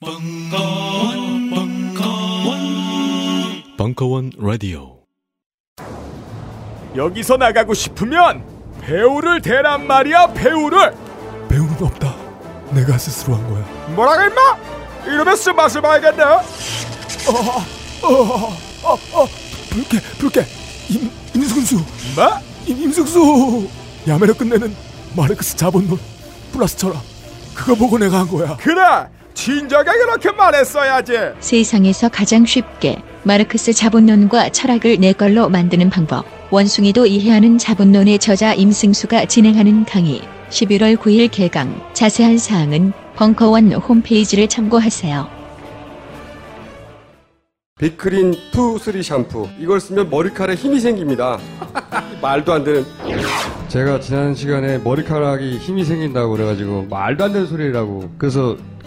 벙커원, 벙커원, 벙커원 라디오. 여기서 나가고 싶으면 배우를 대란 말이야 배우를 배우는 없다. 내가 스스로 한 거야. 뭐라고 임마 이러면 쓴맛을 봐야겠네 불게, 불게. 임, 임승수. 뭐? 임, 임승수. 야매로 끝내는 마르크스 자본론 플러스 철학. 그거 보고 내가 한 거야. 그래 진작에 그렇게 말했어야지 세상에서 가장 쉽게 마르크스 자본론과 철학을 내 걸로 만드는 방법. 원숭이도 이해하는 자본론의 저자 임승수가 진행하는 강의. 11월 9일 개강. 자세한 사항은 벙커원 홈페이지를 참고하세요. 빅크린 투 쓰리 샴푸 이걸 쓰면 머리카락에 힘이 생깁니다 말도 안 되는 제가 지난 시간에 머리카락이 힘이 생긴다고 그래가지고 말도 안 되는 소리라고 그래서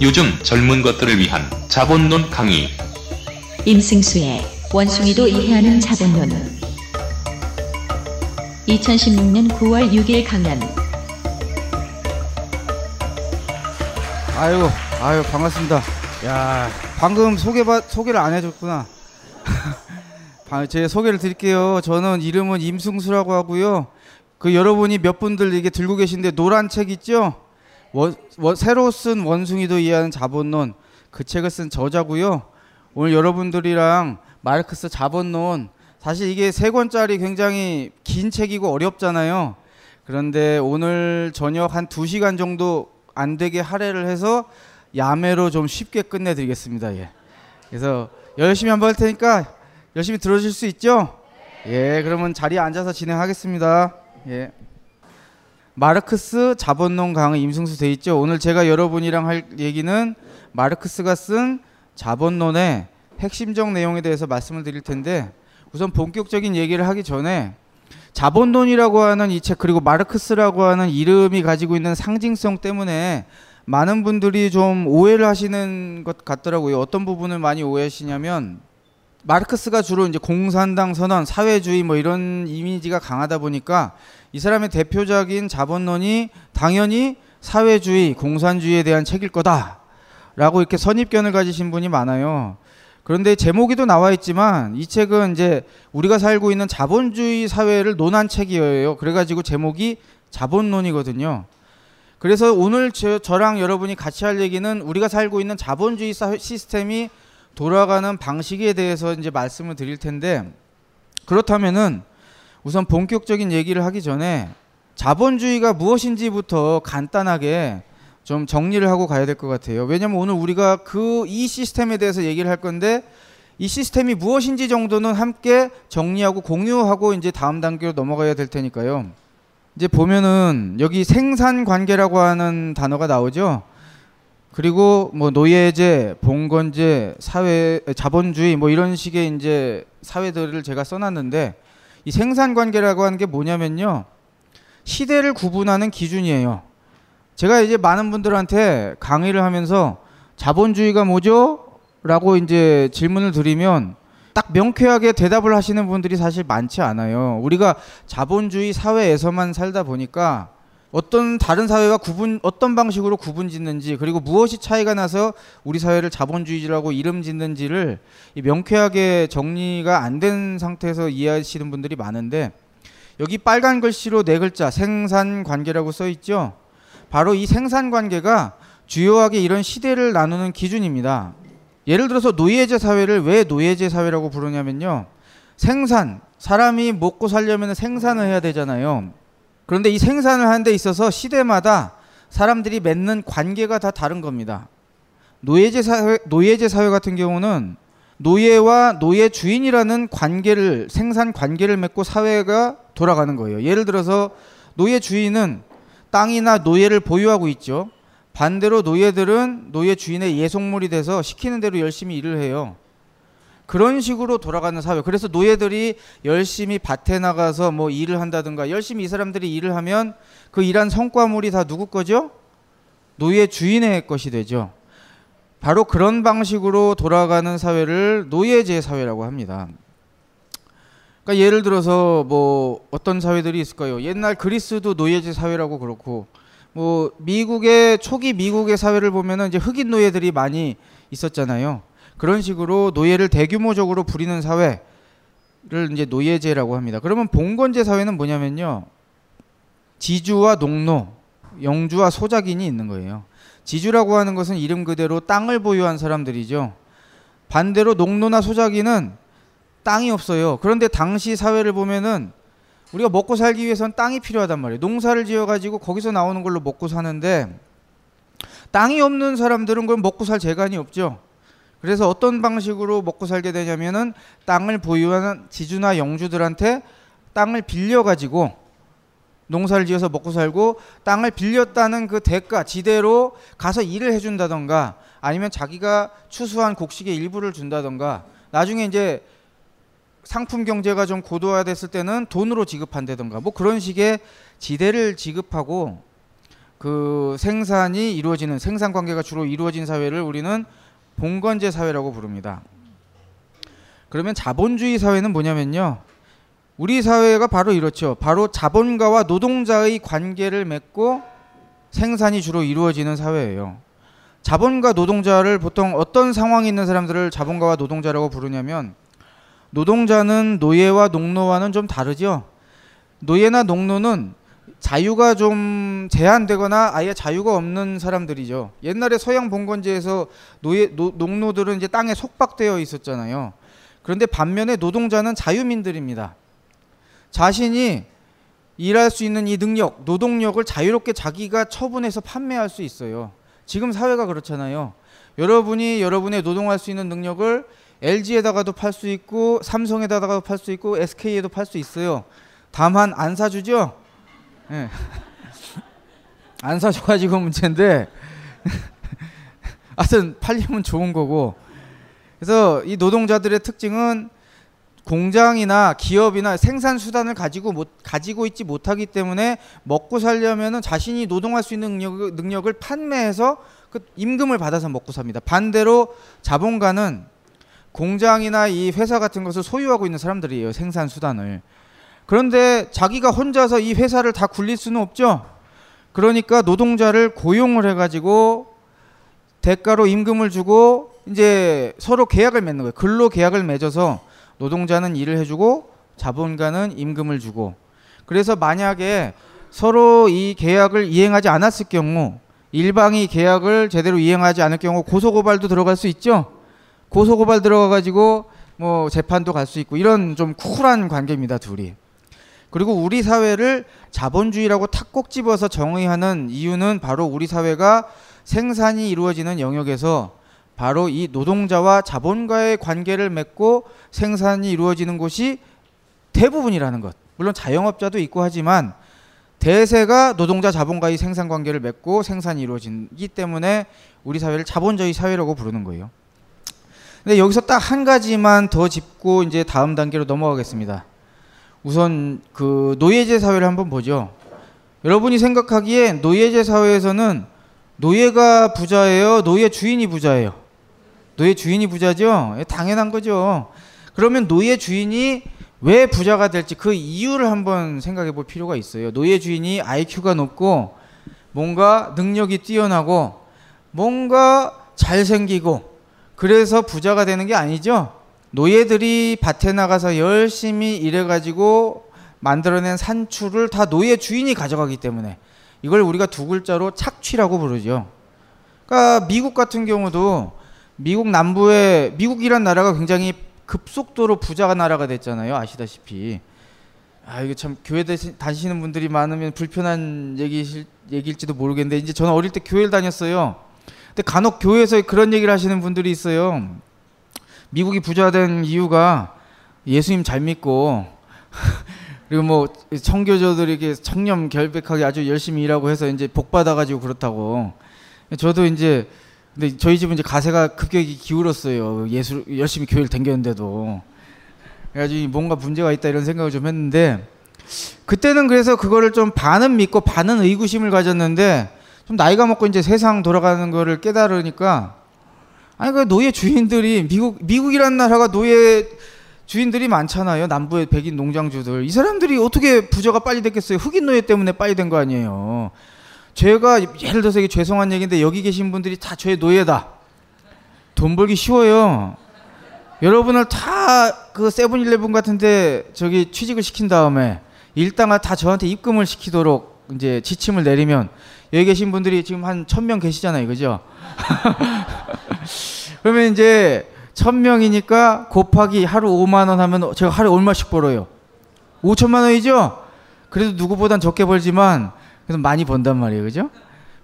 요즘 젊은 것들을 위한 자본론 강의. 임승수의 원숭이도 이해하는 자본론. 2016년 9월 6일 강연. 아유, 아유, 반갑습니다. 야, 방금 소개 받 소개를 안 해줬구나. 방- 제 소개를 드릴게요. 저는 이름은 임승수라고 하고요. 그 여러분이 몇 분들 이게 들고 계신데 노란 책 있죠? 원, 원- 새로 쓴 원숭이도 이해하는 자본론 그 책을 쓴 저자고요. 오늘 여러분들이랑 마르크스 자본론 사실 이게 세 권짜리 굉장히 긴 책이고 어렵잖아요. 그런데 오늘 저녁 한 두 시간 정도 안 되게 할애를 해서 야매로 좀 쉽게 끝내드리겠습니다. 예. 그래서 열심히 한번 할 테니까 열심히 들어주실 수 있죠? 예, 그러면 자리에 앉아서 진행하겠습니다. 예. 마르크스 자본론 강의 임승수 돼 있죠. 오늘 제가 여러분이랑 할 얘기는 마르크스가 쓴 자본론의 핵심적 내용에 대해서 말씀을 드릴 텐데 우선 본격적인 얘기를 하기 전에 자본론이라고 하는 이 책 그리고 마르크스라고 하는 이름이 가지고 있는 상징성 때문에 많은 분들이 좀 오해를 하시는 것 같더라고요. 어떤 부분을 많이 오해하시냐면 마르크스가 주로 이제 공산당 선언, 사회주의 뭐 이런 이미지가 강하다 보니까 이 사람의 대표적인 자본론이 당연히 사회주의, 공산주의에 대한 책일 거다라고 이렇게 선입견을 가지신 분이 많아요. 그런데 제목에도 나와 있지만 이 책은 이제 우리가 살고 있는 자본주의 사회를 논한 책이에요. 그래가지고 제목이 자본론이거든요. 그래서 오늘 저, 저랑 여러분이 같이 할 얘기는 우리가 살고 있는 자본주의 사회 시스템이 돌아가는 방식에 대해서 이제 말씀을 드릴 텐데 그렇다면은 우선 본격적인 얘기를 하기 전에 자본주의가 무엇인지부터 간단하게 좀 정리를 하고 가야 될 것 같아요. 왜냐면 오늘 우리가 그 이 시스템에 대해서 얘기를 할 건데 이 시스템이 무엇인지 정도는 함께 정리하고 공유하고 이제 다음 단계로 넘어가야 될 테니까요. 이제 보면은 여기 생산 관계라고 하는 단어가 나오죠. 그리고 뭐 노예제, 봉건제, 사회 자본주의 뭐 이런 식의 이제 사회들을 제가 써놨는데 이 생산 관계라고 하는 게 뭐냐면요. 시대를 구분하는 기준이에요. 제가 이제 많은 분들한테 강의를 하면서 자본주의가 뭐죠? 라고 이제 질문을 드리면 딱 명쾌하게 대답을 하시는 분들이 사실 많지 않아요. 우리가 자본주의 사회에서만 살다 보니까 어떤 다른 사회와 구분 어떤 방식으로 구분 짓는지 그리고 무엇이 차이가 나서 우리 사회를 자본주의라고 이름 짓는지를 이 명쾌하게 정리가 안 된 상태에서 이해하시는 분들이 많은데 여기 빨간 글씨로 네 글자 생산 관계라고 써 있죠. 바로 이 생산 관계가 주요하게 이런 시대를 나누는 기준입니다. 예를 들어서 노예제 사회를 왜 노예제 사회라고 부르냐면요. 생산, 사람이 먹고 살려면 생산을 해야 되잖아요. 그런데 이 생산을 하는 데 있어서 시대마다 사람들이 맺는 관계가 다 다른 겁니다. 노예제 사회, 노예제 사회 같은 경우는 노예와 노예 주인이라는 관계를 생산 관계를 맺고 사회가 돌아가는 거예요. 예를 들어서 노예 주인은 땅이나 노예를 보유하고 있죠. 반대로 노예들은 노예 주인의 예속물이 돼서 시키는 대로 열심히 일을 해요. 그런 식으로 돌아가는 사회. 그래서 노예들이 열심히 밭에 나가서 뭐 일을 한다든가 열심히 이 사람들이 일을 하면 그 일한 성과물이 다 누구 거죠? 노예 주인의 것이 되죠. 바로 그런 방식으로 돌아가는 사회를 노예제 사회라고 합니다. 그러니까 예를 들어서 뭐 어떤 사회들이 있을까요? 옛날 그리스도 노예제 사회라고 그렇고 뭐 미국의 초기 미국의 사회를 보면은 이제 흑인 노예들이 많이 있었잖아요. 그런 식으로 노예를 대규모적으로 부리는 사회를 이제 노예제라고 합니다. 그러면 봉건제 사회는 뭐냐면요. 지주와 농노, 영주와 소작인이 있는 거예요. 지주라고 하는 것은 이름 그대로 땅을 보유한 사람들이죠. 반대로 농노나 소작이는 땅이 없어요. 그런데 당시 사회를 보면은 우리가 먹고 살기 위해선 땅이 필요하단 말이에요. 농사를 지어 가지고 거기서 나오는 걸로 먹고 사는데 땅이 없는 사람들은 그럼 먹고 살 재간이 없죠. 그래서 어떤 방식으로 먹고 살게 되냐면은 땅을 보유하는 지주나 영주들한테 땅을 빌려 가지고 농사를 지어서 먹고 살고 땅을 빌렸다는 그 대가 지대로 가서 일을 해준다던가 아니면 자기가 추수한 곡식의 일부를 준다던가 나중에 이제 상품 경제가 좀 고도화됐을 때는 돈으로 지급한다던가 뭐 그런 식의 지대를 지급하고 그 생산이 이루어지는 생산 관계가 주로 이루어진 사회를 우리는 봉건제 사회라고 부릅니다. 그러면 자본주의 사회는 뭐냐면요. 우리 사회가 바로 이렇죠. 바로 자본가와 노동자의 관계를 맺고 생산이 주로 이루어지는 사회예요. 자본가 노동자를 보통 어떤 상황이 있는 사람들을 자본가와 노동자라고 부르냐면 노동자는 노예와 농노와는 좀 다르죠. 노예나 농노는 자유가 좀 제한되거나 아예 자유가 없는 사람들이죠. 옛날에 서양 봉건제에서 노예 노, 농노들은 이제 땅에 속박되어 있었잖아요. 그런데 반면에 노동자는 자유민들입니다. 자신이 일할 수 있는 이 능력, 노동력을 자유롭게 자기가 처분해서 판매할 수 있어요. 지금 사회가 그렇잖아요. 여러분이 여러분의 노동할 수 있는 능력을 LG에다가도 팔 수 있고 삼성에다가도 팔 수 있고 SK에도 팔 수 있어요. 다만 안 사주죠. 네. 안 사줘가지고 문제인데 하여튼 팔리면 좋은 거고. 그래서 이 노동자들의 특징은 공장이나 기업이나 생산 수단을 가지고 못 가지고 있지 못하기 때문에 먹고 살려면은 자신이 노동할 수 있는 능력, 능력을 판매해서 그 임금을 받아서 먹고 삽니다. 반대로 자본가는 공장이나 이 회사 같은 것을 소유하고 있는 사람들이에요. 생산 수단을. 그런데 자기가 혼자서 이 회사를 다 굴릴 수는 없죠. 그러니까 노동자를 고용을 해가지고 대가로 임금을 주고 이제 서로 계약을 맺는 거예요. 근로 계약을 맺어서 노동자는 일을 해주고 자본가는 임금을 주고 그래서 만약에 서로 이 계약을 이행하지 않았을 경우 일방이 계약을 제대로 이행하지 않을 경우 고소고발도 들어갈 수 있죠. 고소고발 들어가가지고 뭐 재판도 갈 수 있고 이런 좀 쿨한 관계입니다 둘이. 그리고 우리 사회를 자본주의라고 탁 꼭 집어서 정의하는 이유는 바로 우리 사회가 생산이 이루어지는 영역에서 바로 이 노동자와 자본가의 관계를 맺고 생산이 이루어지는 곳이 대부분이라는 것. 물론 자영업자도 있고 하지만 대세가 노동자 자본가의 생산 관계를 맺고 생산이 이루어지기 때문에 우리 사회를 자본주의 사회라고 부르는 거예요. 근데 여기서 딱 한 가지만 더 짚고 이제 다음 단계로 넘어가겠습니다. 우선 그 노예제 사회를 한번 보죠. 여러분이 생각하기에 노예제 사회에서는 노예가 부자예요, 노예 주인이 부자예요. 노예 주인이 부자죠? 예, 당연한 거죠. 그러면 노예 주인이 왜 부자가 될지 그 이유를 한번 생각해 볼 필요가 있어요. 노예 주인이 IQ가 높고 뭔가 능력이 뛰어나고 뭔가 잘생기고 그래서 부자가 되는 게 아니죠. 노예들이 밭에 나가서 열심히 일해가지고 만들어낸 산출을 다 노예 주인이 가져가기 때문에 이걸 우리가 두 글자로 착취라고 부르죠. 그러니까 미국 같은 경우도 미국 남부에 미국이란 나라가 굉장히 급속도로 부자가 나라가 됐잖아요. 아시다시피. 아 이거 참 교회 다니시는 분들이 많으면 불편한 얘기실 얘기일지도 모르겠는데 이제 저는 어릴 때 교회를 다녔어요. 근데 간혹 교회에서 그런 얘기를 하시는 분들이 있어요. 미국이 부자된 이유가 예수님 잘 믿고 그리고 뭐 청교조들에게 청렴 결백하게 아주 열심히 일하고 해서 이제 복 받아가지고 그렇다고. 저도 이제 근데 저희 집은 이제 가세가 급격히 기울었어요. 예수 열심히 교회를 댕겼는데도. 그래가지고 뭔가 문제가 있다 이런 생각을 좀 했는데 그때는 그래서 그거를 좀 반은 믿고 반은 의구심을 가졌는데 좀 나이가 먹고 이제 세상 돌아가는 거를 깨달으니까 아니 그 노예 주인들이 미국 미국이라는 나라가 노예 주인들이 많잖아요. 남부의 백인 농장주들. 이 사람들이 어떻게 부자가 빨리 됐겠어요? 흑인 노예 때문에 빨리 된 거 아니에요. 제가 예를 들어서 이게 죄송한 얘기인데 여기 계신 분들이 다 저의 노예다. 돈 벌기 쉬워요. 여러분을 다 그 세븐일레븐 같은데 저기 취직을 시킨 다음에 일당을 다 저한테 입금을 시키도록 이제 지침을 내리면 여기 계신 분들이 지금 한 천 명 계시잖아요, 그죠? 그러면 이제 천 명이니까 곱하기 하루 5만 원 하면 제가 하루에 얼마씩 벌어요? 5천만 원이죠? 그래도 누구보단 적게 벌지만 그래도 많이 번단 말이에요. 그죠?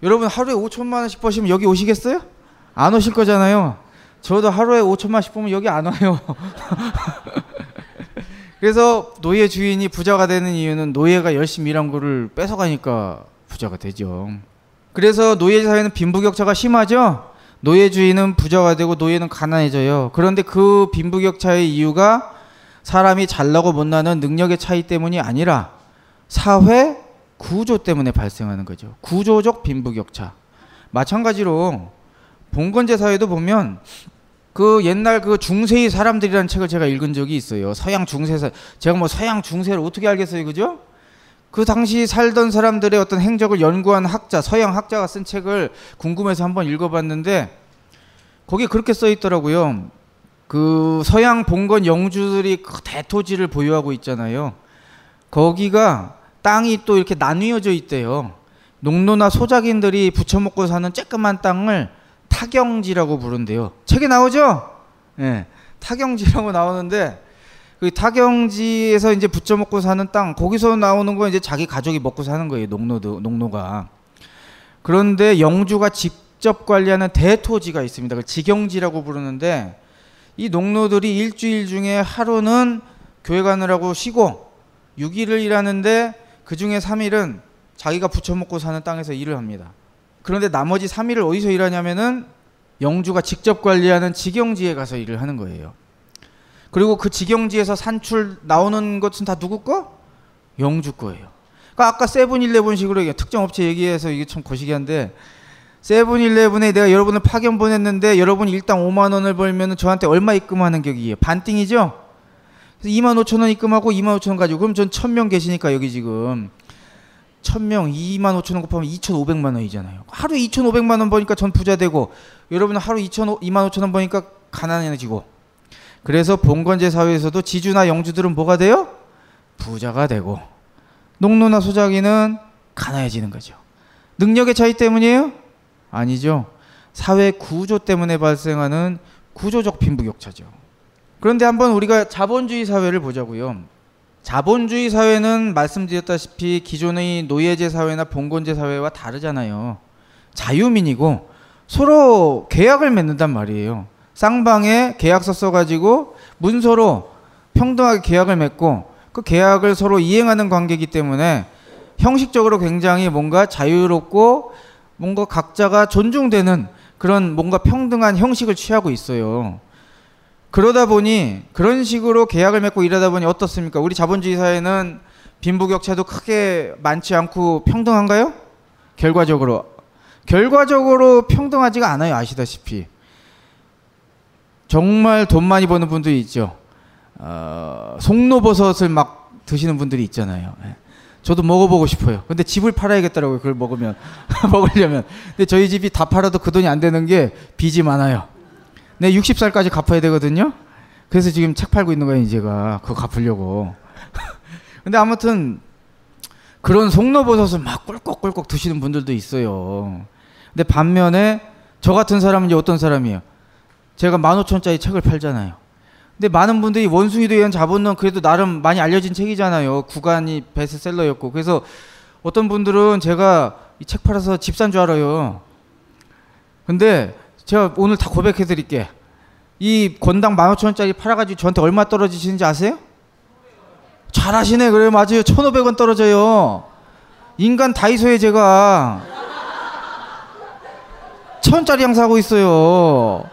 여러분 하루에 5천만 원씩 버시면 여기 오시겠어요? 안 오실 거잖아요. 저도 하루에 5천만 원씩 보면 여기 안 와요. 그래서 노예 주인이 부자가 되는 이유는 노예가 열심히 일한 거를 뺏어가니까 부자가 되죠. 그래서 노예 사회는 빈부격차가 심하죠. 노예 주인은 부자가 되고 노예는 가난해져요. 그런데 그 빈부격차의 이유가 사람이 잘나고 못나는 능력의 차이 때문이 아니라 사회 구조 때문에 발생하는 거죠. 구조적 빈부격차. 마찬가지로 봉건제 사회도 보면 그 옛날 그 중세의 사람들이라는 책을 제가 읽은 적이 있어요. 서양 중세 사 제가 뭐 서양 중세를 어떻게 알겠어요, 그죠? 그 당시 살던 사람들의 어떤 행적을 연구한 학자, 서양 학자가 쓴 책을 궁금해서 한번 읽어봤는데 거기에 그렇게 써 있더라고요. 그 서양 봉건 영주들이 그 대토지를 보유하고 있잖아요. 거기가 땅이 또 이렇게 나뉘어져 있대요. 농노나 소작인들이 부쳐먹고 사는 쬐끄만 땅을 타경지라고 부른대요. 책에 나오죠? 예. 네, 타경지라고 나오는데 그 타경지에서 이제 붙여 먹고 사는 땅 거기서 나오는 건 이제 자기 가족이 먹고 사는 거예요. 농노도 농노가. 그런데 영주가 직접 관리하는 대토지가 있습니다. 그 지경지라고 부르는데 이 농노들이 일주일 중에 하루는 교회 가느라고 쉬고 6일을 일하는데 그 중에 3일은 자기가 부쳐먹고 사는 땅에서 일을 합니다. 그런데 나머지 3일을 어디서 일하냐면은 영주가 직접 관리하는 직영지에 가서 일을 하는 거예요. 그리고 그 직영지에서 산출 나오는 것은 다 누구 거? 영주 거예요. 그러니까 아까 세븐일레븐식으로 특정 업체 얘기해서 이게 참 거시기한데 세븐일레븐에 내가 여러분을 파견 보냈는데 여러분이 일당 5만 원을 벌면 저한테 얼마 입금하는 격이에요? 반띵이죠? 그래서 2만 5천 원 입금하고 2만 5천 원 가지고 그럼 전 1000명 계시니까 여기 지금 1000명 2만 5천 원 곱하면 2,500만 원이잖아요. 하루에 2,500만 원 버니까 전 부자 되고 여러분은 하루 2천 2만 5천 원 버니까 가난해지고 그래서 봉건제 사회에서도 지주나 영주들은 뭐가 돼요? 부자가 되고 농노나 소작이는 가난해지는 거죠. 능력의 차이 때문이에요? 아니죠. 사회 구조 때문에 발생하는 구조적 빈부격차죠. 그런데 한번 우리가 자본주의 사회를 보자고요. 자본주의 사회는 말씀드렸다시피 기존의 노예제 사회나 봉건제 사회와 다르잖아요. 자유민이고 서로 계약을 맺는단 말이에요. 쌍방에 계약서 써가지고 문서로 평등하게 계약을 맺고 그 계약을 서로 이행하는 관계이기 때문에 형식적으로 굉장히 뭔가 자유롭고 뭔가 각자가 존중되는 그런 뭔가 평등한 형식을 취하고 있어요. 그러다 보니 그런 식으로 계약을 맺고 일하다 보니 어떻습니까? 우리 자본주의 사회는 빈부격차도 크게 많지 않고 평등한가요? 결과적으로 결과적으로 평등하지가 않아요. 아시다시피 정말 돈 많이 버는 분들이 있죠. 어, 송로버섯을 막 드시는 분들이 있잖아요. 예. 저도 먹어보고 싶어요. 근데 집을 팔아야겠더라고요. 그걸 먹으면 먹으려면. 근데 저희 집이 다 팔아도 그 돈이 안 되는 게 빚이 많아요. 내 60살까지 갚아야 되거든요. 그래서 지금 책 팔고 있는 거예요, 제가. 그거 갚으려고. 근데 아무튼 그런 송로버섯을 막 꿀꺽꿀꺽 드시는 분들도 있어요. 근데 반면에 저 같은 사람은 이제 어떤 사람이에요? 제가 15,000원짜리 책을 팔잖아요. 근데 많은 분들이 원숭이도 위한 자본론 그래도 나름 많이 알려진 책이잖아요. 구간이 베스트셀러였고. 그래서 어떤 분들은 제가 이 책 팔아서 집 산 줄 알아요. 근데 제가 오늘 다 고백해 드릴게. 이 권당 15,000원짜리 팔아가지고 저한테 얼마 떨어지시는지 아세요? 잘하시네. 그래요. 맞아요. 1,500원 떨어져요. 인간 다이소에 제가 천짜리 양 사고 있어요.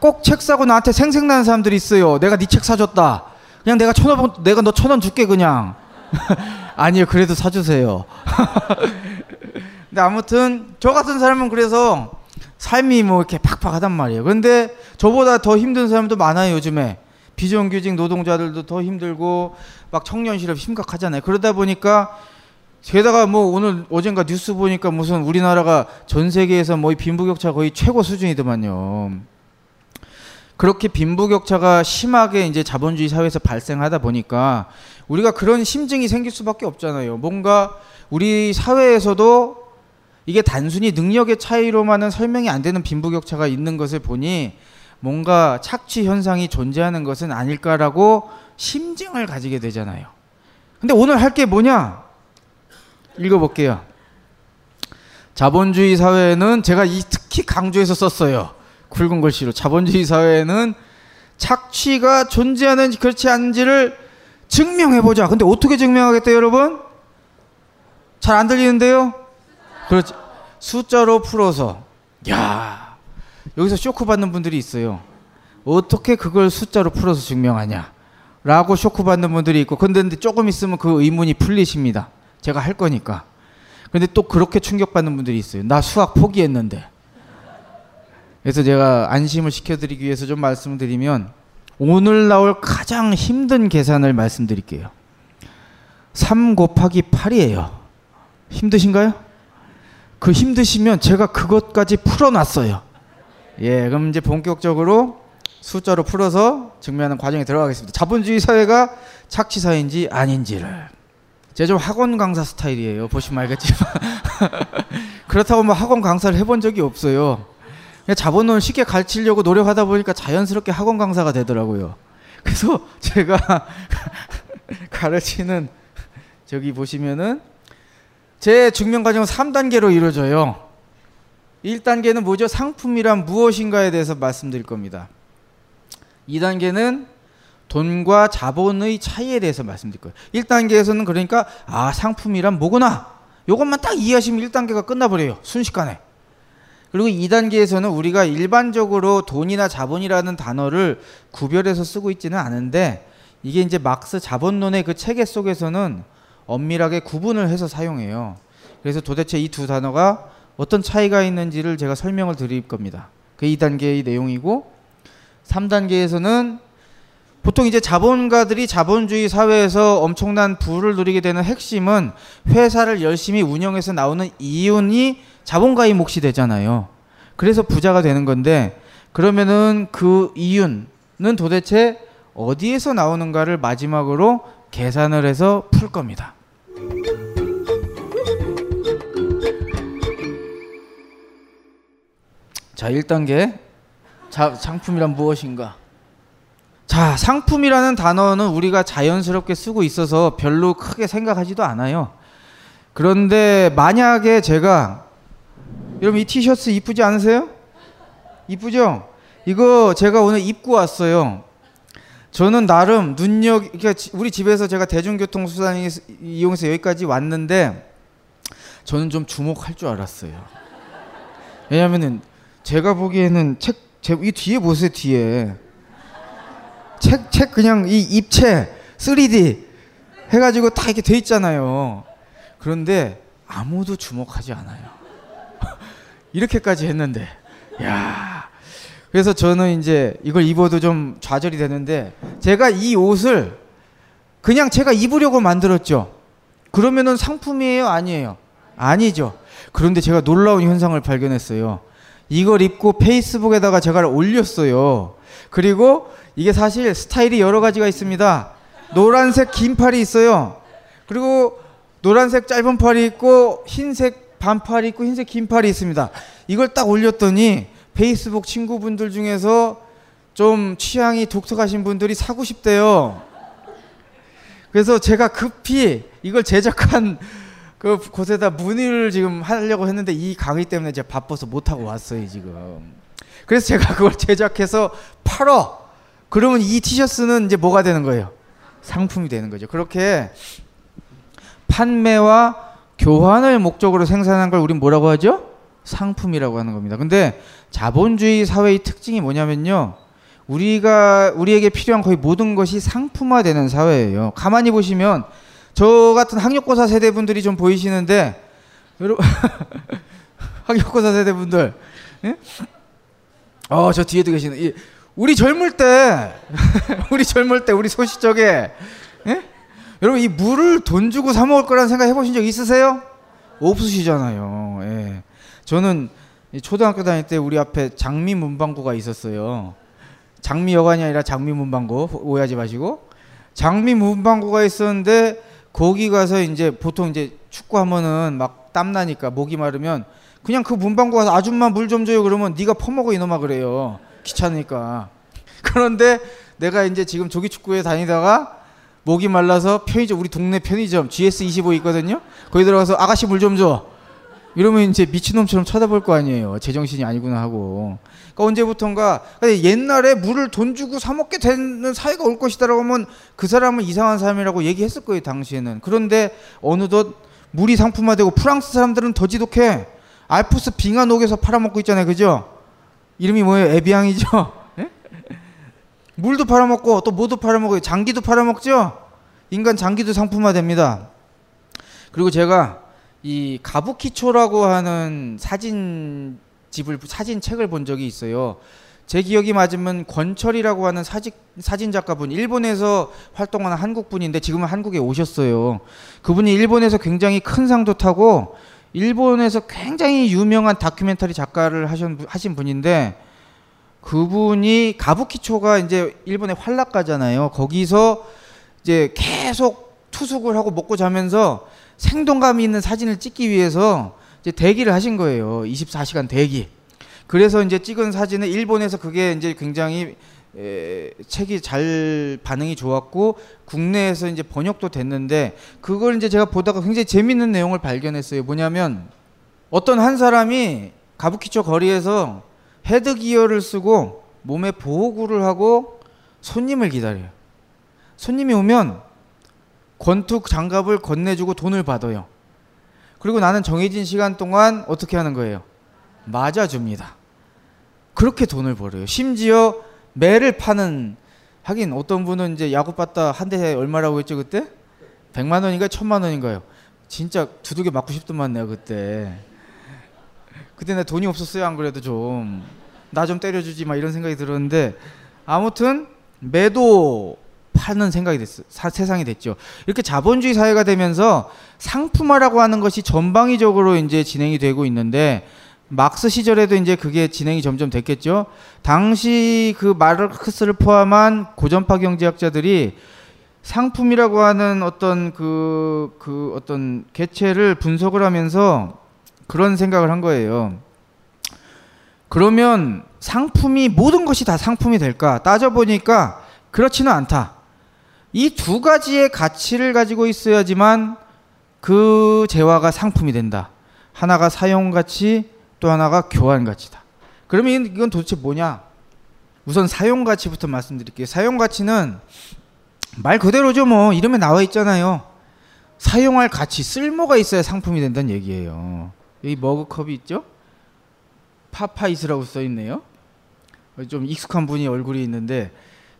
꼭 책 사고 나한테 생색나는 사람들이 있어요. 내가 네 책 사줬다. 그냥 내가 천 원, 내가 너 천 원 줄게 그냥. 아니요, 그래도 사주세요. 근데 아무튼 저 같은 사람은 그래서 삶이 뭐 이렇게 팍팍하단 말이에요. 근데 저보다 더 힘든 사람도 많아요 요즘에. 비정규직 노동자들도 더 힘들고 막 청년 실업 심각하잖아요. 그러다 보니까 게다가 뭐 오늘 어젠가 뉴스 보니까 무슨 우리나라가 전 세계에서 뭐 빈부격차 거의 최고 수준이더만요. 그렇게 빈부격차가 심하게 이제 자본주의 사회에서 발생하다 보니까 우리가 그런 심증이 생길 수밖에 없잖아요. 뭔가 우리 사회에서도 이게 단순히 능력의 차이로만은 설명이 안 되는 빈부격차가 있는 것을 보니 뭔가 착취 현상이 존재하는 것은 아닐까라고 심증을 가지게 되잖아요. 근데 오늘 할 게 뭐냐? 읽어볼게요. 자본주의 사회는 제가 이 특히 강조해서 썼어요. 굵은 글씨로 자본주의 사회에는 착취가 존재하는지 그렇지 않은지를 증명해 보자. 근데 어떻게 증명하겠대요, 여러분? 잘 안 들리는데요? 그렇지. 숫자로 풀어서. 야. 여기서 쇼크 받는 분들이 있어요. 어떻게 그걸 숫자로 풀어서 증명하냐? 라고 쇼크 받는 분들이 있고 근데 조금 있으면 그 의문이 풀리십니다. 제가 할 거니까. 근데 또 그렇게 충격받는 분들이 있어요. 나 수학 포기했는데. 그래서 제가 안심을 시켜드리기 위해서 좀 말씀드리면 오늘 나올 가장 힘든 계산을 말씀드릴게요. 3 곱하기 8이에요. 힘드신가요? 그 힘드시면 제가 그것까지 풀어놨어요. 예, 그럼 이제 본격적으로 숫자로 풀어서 증명하는 과정에 들어가겠습니다. 자본주의 사회가 착취 사회인지 아닌지를. 제가 좀 학원 강사 스타일이에요. 보시면 알겠지만. 그렇다고 뭐 학원 강사를 해본 적이 없어요. 그냥 자본론을 쉽게 가르치려고 노력하다 보니까 자연스럽게 학원 강사가 되더라고요. 그래서 제가 가르치는 저기 보시면은 제 증명 과정은 3단계로 이루어져요. 1단계는 뭐죠? 상품이란 무엇인가에 대해서 말씀드릴 겁니다. 2단계는 돈과 자본의 차이에 대해서 말씀드릴 거예요. 1단계에서는 그러니까 아 상품이란 뭐구나 요것만 딱 이해하시면 1단계가 끝나버려요. 순식간에. 그리고 2단계에서는 우리가 일반적으로 돈이나 자본이라는 단어를 구별해서 쓰고 있지는 않은데 이게 이제 막스 자본론의 그 체계 속에서는 엄밀하게 구분을 해서 사용해요. 그래서 도대체 이 두 단어가 어떤 차이가 있는지를 제가 설명을 드릴 겁니다. 그 2단계의 내용이고 3단계에서는 보통 이제 자본가들이 자본주의 사회에서 엄청난 부를 누리게 되는 핵심은 회사를 열심히 운영해서 나오는 이윤이 자본가의 몫이 되잖아요. 그래서 부자가 되는 건데 그러면은 그 이윤은 도대체 어디에서 나오는가를 마지막으로 계산을 해서 풀 겁니다. 자, 1단계. 자, 상품이란 무엇인가? 자, 상품이라는 단어는 우리가 자연스럽게 쓰고 있어서 별로 크게 생각하지도 않아요. 그런데 만약에 제가 여러분 이 티셔츠 이쁘지 않으세요? 이쁘죠? 이거 제가 오늘 입고 왔어요. 저는 나름 눈력 그러니까 우리 집에서 제가 대중교통 수단 이용해서 여기까지 왔는데 저는 좀 주목할 줄 알았어요. 왜냐면은 제가 보기에는 책, 제, 이 뒤에 보세요, 뒤에. 책, 책 그냥 이 입체 3D 해가지고 다 이렇게 돼 있잖아요. 그런데 아무도 주목하지 않아요. 이렇게까지 했는데, 야 그래서 저는 이제 이걸 입어도 좀 좌절이 되는데, 제가 이 옷을 그냥 제가 입으려고 만들었죠. 그러면은 상품이에요? 아니에요? 아니죠. 그런데 제가 놀라운 현상을 발견했어요. 이걸 입고 페이스북에다가 제가 올렸어요. 그리고 이게 사실 스타일이 여러 가지가 있습니다. 노란색 긴 팔이 있어요. 그리고 노란색 짧은 팔이 있고 흰색 반팔이 있고 흰색 긴 팔이 있습니다. 이걸 딱 올렸더니 페이스북 친구분들 중에서 좀 취향이 독특하신 분들이 사고 싶대요. 그래서 제가 급히 이걸 제작한 그 곳에다 문의를 지금 하려고 했는데 이 강의 때문에 제가 바빠서 못 하고 왔어요 지금. 그래서 제가 그걸 제작해서 팔어. 그러면 이 티셔츠는 이제 뭐가 되는 거예요? 상품이 되는 거죠. 그렇게 판매와 교환을 목적으로 생산한 걸 우린 뭐라고 하죠? 상품이라고 하는 겁니다. 근데 자본주의 사회의 특징이 뭐냐면요. 우리가 우리에게 필요한 거의 모든 것이 상품화되는 사회예요. 가만히 보시면 저 같은 학력고사 세대분들이 좀 보이시는데 여러분 학력고사 세대분들 예? 어저 뒤에도 계시는 이, 우리 젊을 때 우리 젊을 때 우리 소시적에 예? 여러분 이 물을 돈 주고 사 먹을 거라는 생각 해보신 적 있으세요? 없으시잖아요. 예. 저는 초등학교 다닐 때 우리 앞에 장미 문방구가 있었어요. 장미 여관이 아니라 장미 문방구 오해하지 마시고 장미 문방구가 있었는데 거기 가서 이제 보통 이제 축구하면은 막 땀나니까 목이 마르면 그냥 그 문방구 가서 아줌마 물 좀 줘요 그러면 네가 퍼먹어 이놈아 그래요 귀찮으니까. 그런데 내가 이제 지금 조기 축구에 다니다가 목이 말라서 편의점 우리 동네 편의점 GS25 있거든요? 거기 들어가서 아가씨 물 좀 줘. 이러면 이제 미친놈처럼 쳐다볼 거 아니에요. 제정신이 아니구나 하고. 그러니까 언제부턴가 옛날에 물을 돈 주고 사 먹게 되는 사회가 올 것이다라고 하면 그 사람은 이상한 사람이라고 얘기했을 거예요 당시에는. 그런데 어느덧 물이 상품화되고 프랑스 사람들은 더 지독해. 알프스 빙하 녹여서 팔아먹고 있잖아요 그죠 이름이 뭐예요 에비앙이죠 예? 물도 팔아먹고 또 뭐도 팔아먹어요 장기도 팔아먹죠 인간 장기도 상품화됩니다 그리고 제가 이 가부키초라고 하는 사진 집을 사진 책을 본 적이 있어요. 제 기억이 맞으면 권철이라고 하는 사진 사진 작가분 일본에서 활동하는 한국 분인데 지금은 한국에 오셨어요. 그분이 일본에서 굉장히 큰 상도 타고 일본에서 굉장히 유명한 다큐멘터리 작가를 하신 하신 분인데 그분이 가부키초가 이제 일본의 활락가잖아요. 거기서 이제 계속 투숙을 하고 먹고 자면서 생동감 있는 사진을 찍기 위해서 이제 대기를 하신 거예요. 24시간 대기. 그래서 이제 찍은 사진은 일본에서 그게 이제 굉장히 에, 책이 잘 반응이 좋았고 국내에서 이제 번역도 됐는데 그걸 이제 제가 보다가 굉장히 재밌는 내용을 발견했어요. 뭐냐면 어떤 한 사람이 가부키초 거리에서 헤드 기어를 쓰고 몸에 보호구를 하고 손님을 기다려요. 손님이 오면 권투 장갑을 건네주고 돈을 받아요. 그리고 나는 정해진 시간 동안 어떻게 하는 거예요? 맞아줍니다. 그렇게 돈을 벌어요. 심지어 매를 파는 하긴 어떤 분은 이제 야구 봤다 한 대 얼마라고 했죠 그때? 100만 원인가요? 1000만 원인가요? 진짜 두둑에 맞고 싶더만 내가 그때. 그때 내 돈이 없었어요 안 그래도 좀. 나 좀 때려주지 막 이런 생각이 들었는데 아무튼 매도 파는 생각이 됐어. 사, 세상이 됐죠. 이렇게 자본주의 사회가 되면서 상품화라고 하는 것이 전방위적으로 이제 진행이 되고 있는데 막스 시절에도 이제 그게 진행이 점점 됐겠죠. 당시 그 마르크스를 포함한 고전파 경제학자들이 상품이라고 하는 어떤 그, 그 어떤 개체를 분석을 하면서 그런 생각을 한 거예요. 그러면 상품이 모든 것이 다 상품이 될까? 따져보니까 그렇지는 않다. 이 두 가지의 가치를 가지고 있어야지만 그 재화가 상품이 된다. 하나가 사용 가치, 또 하나가 교환 가치다. 그러면 이건 도대체 뭐냐? 우선 사용 가치부터 말씀드릴게요. 사용 가치는 말 그대로죠, 뭐. 이름에 나와 있잖아요. 사용할 가치, 쓸모가 있어야 상품이 된다는 얘기예요. 여기 머그컵이 있죠? 파파이스라고 써 있네요. 좀 익숙한 분이 얼굴이 있는데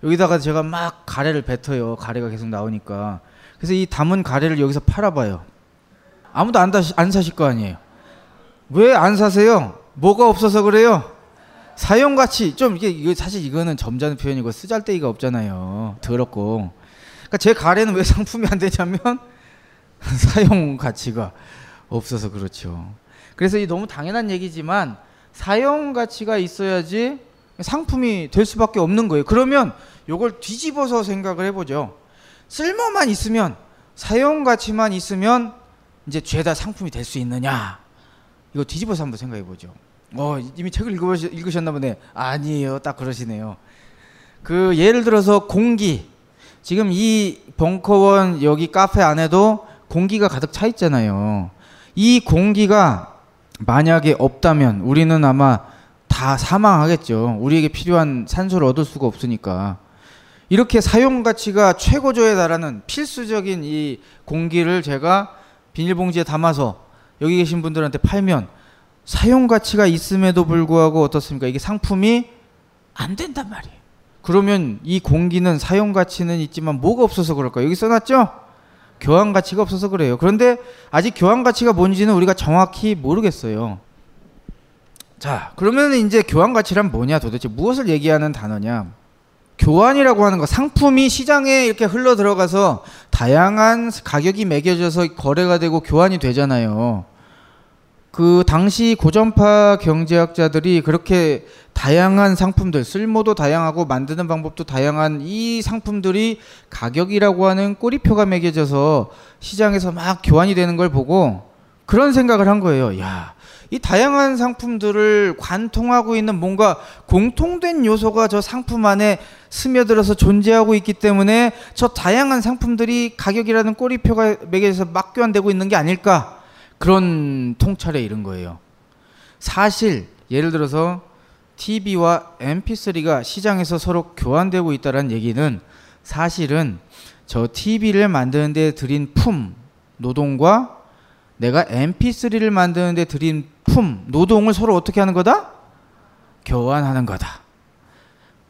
여기다가 제가 막 가래를 뱉어요. 가래가 계속 나오니까. 그래서 이 담은 가래를 여기서 팔아봐요. 아무도 안, 다시, 안 사실 거 아니에요. 왜 안 사세요? 뭐가 없어서 그래요? 사용 가치 좀 이게 이거 사실 이거는 점잖은 표현이고 쓰잘데기가 없잖아요. 더럽고. 그러니까 제 가래는 왜 상품이 안 되냐면 사용 가치가 없어서 그렇죠. 그래서 이 너무 당연한 얘기지만 사용 가치가 있어야지 상품이 될 수밖에 없는 거예요. 그러면 요걸 뒤집어서 생각을 해보죠. 쓸모만 있으면 사용 가치만 있으면 이제 죄다 상품이 될 수 있느냐? 이거 뒤집어서 한번 생각해 보죠. 어, 이미 책을 읽으셨, 읽으셨나 보네. 아니에요. 딱 그러시네요. 그 예를 들어서 공기. 지금 이 벙커원 여기 카페 안에도 공기가 가득 차 있잖아요. 이 공기가 만약에 없다면 우리는 아마 다 사망하겠죠. 우리에게 필요한 산소를 얻을 수가 없으니까. 이렇게 사용 가치가 최고조에 달하는 필수적인 이 공기를 제가 비닐봉지에 담아서 여기 계신 분들한테 팔면 사용 가치가 있음에도 불구하고 어떻습니까? 이게 상품이 안 된단 말이에요. 그러면 이 공기는 사용 가치는 있지만 뭐가 없어서 그럴까? 여기 써놨죠? 교환 가치가 없어서 그래요. 그런데 아직 교환 가치가 뭔지는 우리가 정확히 모르겠어요. 자, 그러면 이제 교환 가치란 뭐냐 도대체 무엇을 얘기하는 단어냐? 교환이라고 하는 거 상품이 시장에 이렇게 흘러 들어가서 다양한 가격이 매겨져서 거래가 되고 교환이 되잖아요. 그 당시 고전파 경제학자들이 그렇게 다양한 상품들 쓸모도 다양하고 만드는 방법도 다양한 이 상품들이 가격이라고 하는 꼬리표가 매겨져서 시장에서 막 교환이 되는 걸 보고 그런 생각을 한 거예요. 야, 이 다양한 상품들을 관통하고 있는 뭔가 공통된 요소가 저 상품 안에 스며들어서 존재하고 있기 때문에 저 다양한 상품들이 가격이라는 꼬리표가 매겨져서 막 교환되고 있는 게 아닐까 그런 통찰에 이른 거예요. 사실 예를 들어서 TV와 MP3가 시장에서 서로 교환되고 있다는 얘기는 사실은 저 TV를 만드는데 들인 품 노동과 내가 MP3를 만드는데 들인 품 노동을 서로 어떻게 하는 거다? 교환하는 거다.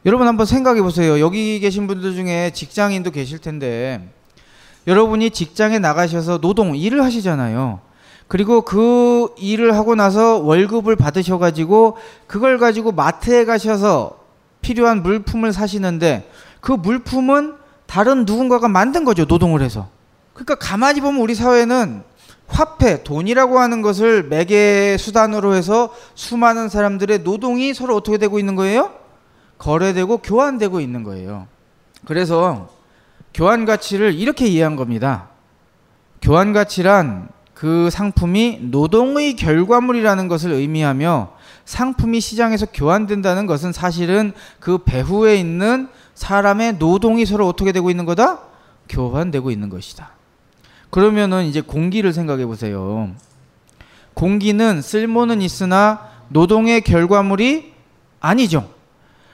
여러분 한번 생각해 보세요. 여기 계신 분들 중에 직장인도 계실 텐데 여러분이 직장에 나가셔서 노동 일을 하시잖아요. 그리고 그 일을 하고 나서 월급을 받으셔 가지고 그걸 가지고 마트에 가셔서 필요한 물품을 사시는데 그 물품은 다른 누군가가 만든 거죠. 노동을 해서. 그러니까 가만히 보면 우리 사회는 화폐, 돈이라고 하는 것을 매개 수단으로 해서 수많은 사람들의 노동이 서로 어떻게 되고 있는 거예요? 거래되고 교환되고 있는 거예요. 그래서 교환 가치를 이렇게 이해한 겁니다. 교환 가치란 그 상품이 노동의 결과물이라는 것을 의미하며 상품이 시장에서 교환된다는 것은 사실은 그 배후에 있는 사람의 노동이 서로 어떻게 되고 있는 거다? 교환되고 있는 것이다. 그러면은 이제 공기를 생각해 보세요. 공기는 쓸모는 있으나 노동의 결과물이 아니죠.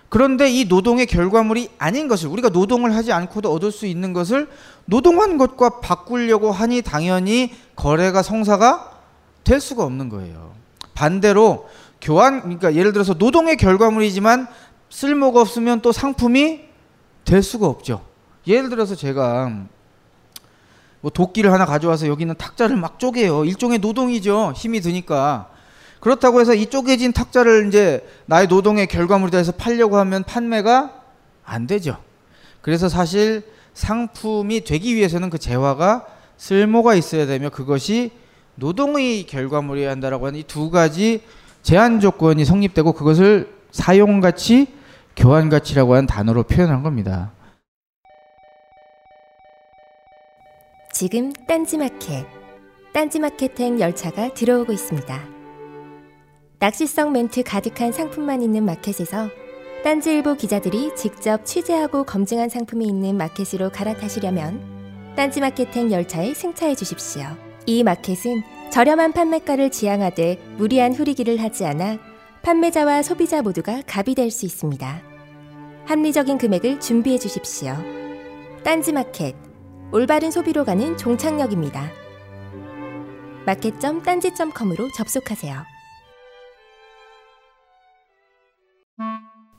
그런데 이 노동의 결과물이 아닌 것을 우리가 노동을 하지 않고도 얻을 수 있는 것을 노동한 것과 바꾸려고 하니 당연히 거래가 성사가 될 수가 없는 거예요. 반대로 교환 그러니까 예를 들어서 노동의 결과물이지만 쓸모가 없으면 또 상품이 될 수가 없죠. 예를 들어서 제가 뭐 도끼를 하나 가져와서 여기는 탁자를 막 쪼개요. 일종의 노동이죠. 힘이 드니까. 그렇다고 해서 이 쪼개진 탁자를 이제 나의 노동의 결과물이다 해서 팔려고 하면 판매가 안 되죠. 그래서 사실 상품이 되기 위해서는 그 재화가 쓸모가 있어야 되며 그것이 노동의 결과물이어야 한다라고 하는 이 두 가지 제한 조건이 성립되고 그것을 사용 가치, 교환 가치라고 하는 단어로 표현한 겁니다. 지금 딴지마켓, 딴지마켓행 열차가 들어오고 있습니다. 낚시성 멘트 가득한 상품만 있는 마켓에서 딴지일보 기자들이 직접 취재하고 검증한 상품이 있는 마켓으로 갈아타시려면 딴지마켓행 열차에 승차해 주십시오. 이 마켓은 저렴한 판매가를 지향하되 무리한 후리기를 하지 않아 판매자와 소비자 모두가 갑이 될 수 있습니다. 합리적인 금액을 준비해 주십시오. 딴지 마켓 올바른 소비로 가는 종착역입니다. 마켓.딴지.com으로 접속하세요.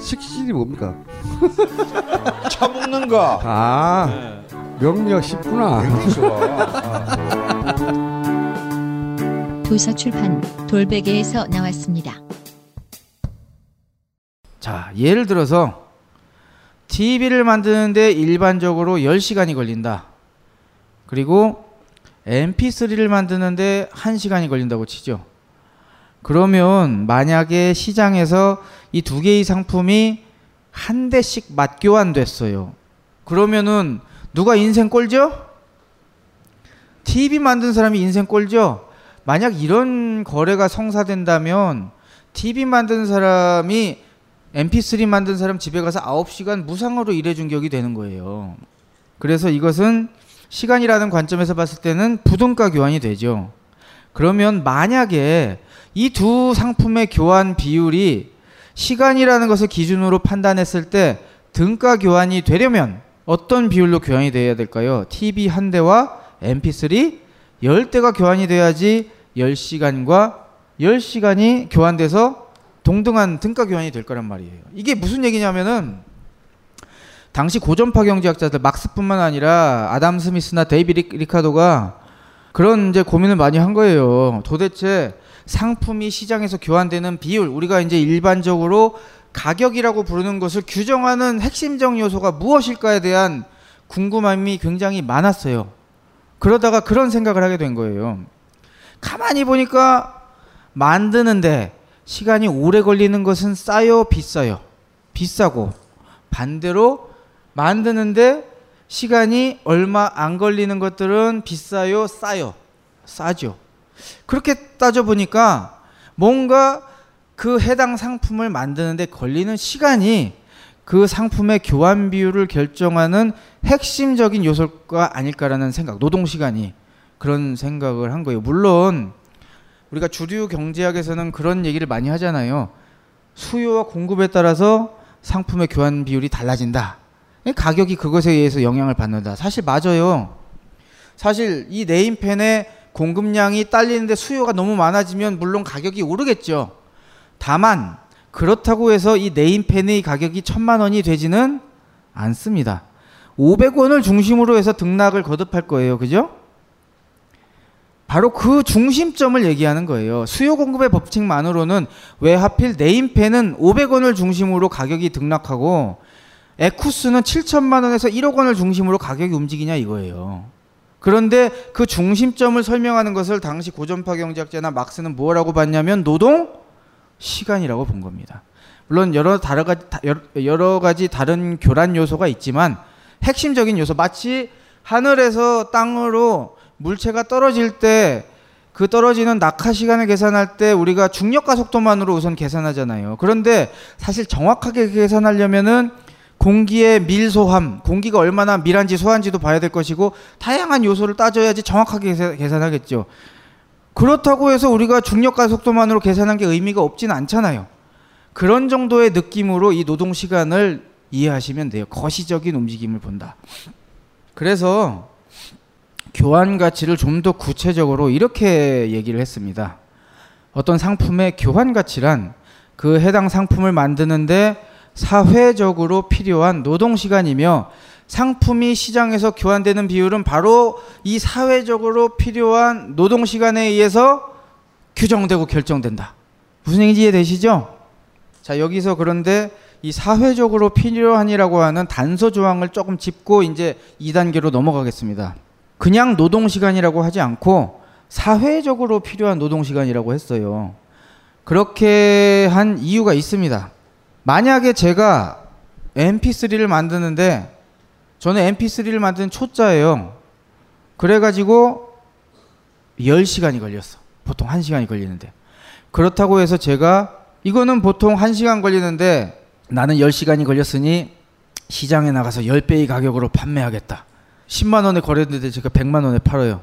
식신이 뭡니까? 처먹는 거. 아 명리학 쉽구나. 도서 출판 돌베개에서 나왔습니다. 자, 예를 들어서 TV를 만드는데 일반적으로 10시간이 걸린다. 그리고 MP3를 만드는데 1시간이 걸린다고 치죠. 그러면 만약에 시장에서 이 두 개의 상품이 한 대씩 맞교환됐어요. 그러면은 누가 인생 꼴죠? TV 만든 사람이 인생 꼴죠? 만약 이런 거래가 성사된다면 TV 만든 사람이 MP3 만든 사람 집에 가서 9시간 무상으로 일해준 격이 되는 거예요. 그래서 이것은 시간이라는 관점에서 봤을 때는 부등가 교환이 되죠. 그러면 만약에 이 두 상품의 교환 비율이 시간이라는 것을 기준으로 판단했을 때 등가 교환이 되려면 어떤 비율로 교환이 돼야 될까요? TV 한 대와 MP3 10대가 교환이 돼야지 10시간과 10시간이 교환돼서 동등한 등가 교환이 될 거란 말이에요. 이게 무슨 얘기냐면은 당시 고전파 경제학자들 막스뿐만 아니라 아담 스미스나 데이비 리카도가 그런 이제 고민을 많이 한 거예요. 도대체 상품이 시장에서 교환되는 비율, 우리가 이제 일반적으로 가격이라고 부르는 것을 규정하는 핵심적 요소가 무엇일까에 대한 궁금함이 굉장히 많았어요. 그러다가 그런 생각을 하게 된 거예요. 가만히 보니까 만드는데 시간이 오래 걸리는 것은 싸요, 비싸요? 비싸고 반대로 만드는데 시간이 얼마 안 걸리는 것들은 비싸요, 싸요? 싸죠. 그렇게 따져보니까 뭔가 그 해당 상품을 만드는데 걸리는 시간이 그 상품의 교환 비율을 결정하는 핵심적인 요소가 아닐까라는 생각, 노동 시간이 그런 생각을 한 거예요. 물론 우리가 주류 경제학에서는 그런 얘기를 많이 하잖아요. 수요와 공급에 따라서 상품의 교환 비율이 달라진다. 가격이 그것에 의해서 영향을 받는다. 사실 맞아요. 사실 이 네임펜의 공급량이 딸리는데 수요가 너무 많아지면 물론 가격이 오르겠죠. 다만 그렇다고 해서 이 네임펜의 가격이 천만 원이 되지는 않습니다. 500원을 중심으로 해서 등락을 거듭할 거예요. 그죠? 바로 그 중심점을 얘기하는 거예요. 수요 공급의 법칙만으로는 왜 하필 네임펜은 500원을 중심으로 가격이 등락하고 에쿠스는 7천만 원에서 1억 원을 중심으로 가격이 움직이냐 이거예요. 그런데 그 중심점을 설명하는 것을 당시 고전파 경제학자나 막스는 뭐라고 봤냐면 노동 시간이라고 본 겁니다. 물론 여러 다른 가지 여러 가지 다른 교란 요소가 있지만 핵심적인 요소 마치 하늘에서 땅으로 물체가 떨어질 때 그 떨어지는 낙하 시간을 계산할 때 우리가 중력과 속도만으로 우선 계산하잖아요. 그런데 사실 정확하게 계산하려면은 공기의 밀소함, 공기가 얼마나 밀한지 소한지도 봐야 될 것이고 다양한 요소를 따져야지 정확하게 계산하겠죠. 그렇다고 해서 우리가 중력과 속도만으로 계산한 게 의미가 없지는 않잖아요. 그런 정도의 느낌으로 이 노동 시간을 이해하시면 돼요. 거시적인 움직임을 본다. 그래서 교환 가치를 좀 더 구체적으로 이렇게 얘기를 했습니다. 어떤 상품의 교환 가치란 그 해당 상품을 만드는데 사회적으로 필요한 노동 시간이며 상품이 시장에서 교환되는 비율은 바로 이 사회적으로 필요한 노동 시간에 의해서 규정되고 결정된다. 무슨 얘기인지 이해되시죠? 자, 여기서 그런데 이 사회적으로 필요한이라고 하는 단서 조항을 조금 짚고 이제 2단계로 넘어가겠습니다. 그냥 노동 시간이라고 하지 않고 사회적으로 필요한 노동 시간이라고 했어요. 그렇게 한 이유가 있습니다. 만약에 제가 MP3를 만드는데 저는 MP3를 만드는 초짜예요. 그래가지고 10시간이 걸렸어. 보통 1시간이 걸리는데. 그렇다고 해서 제가 이거는 보통 1시간 걸리는데 나는 10시간이 걸렸으니 시장에 나가서 10배의 가격으로 판매하겠다. 10만 원에 거래했는데 제가 100만 원에 팔아요.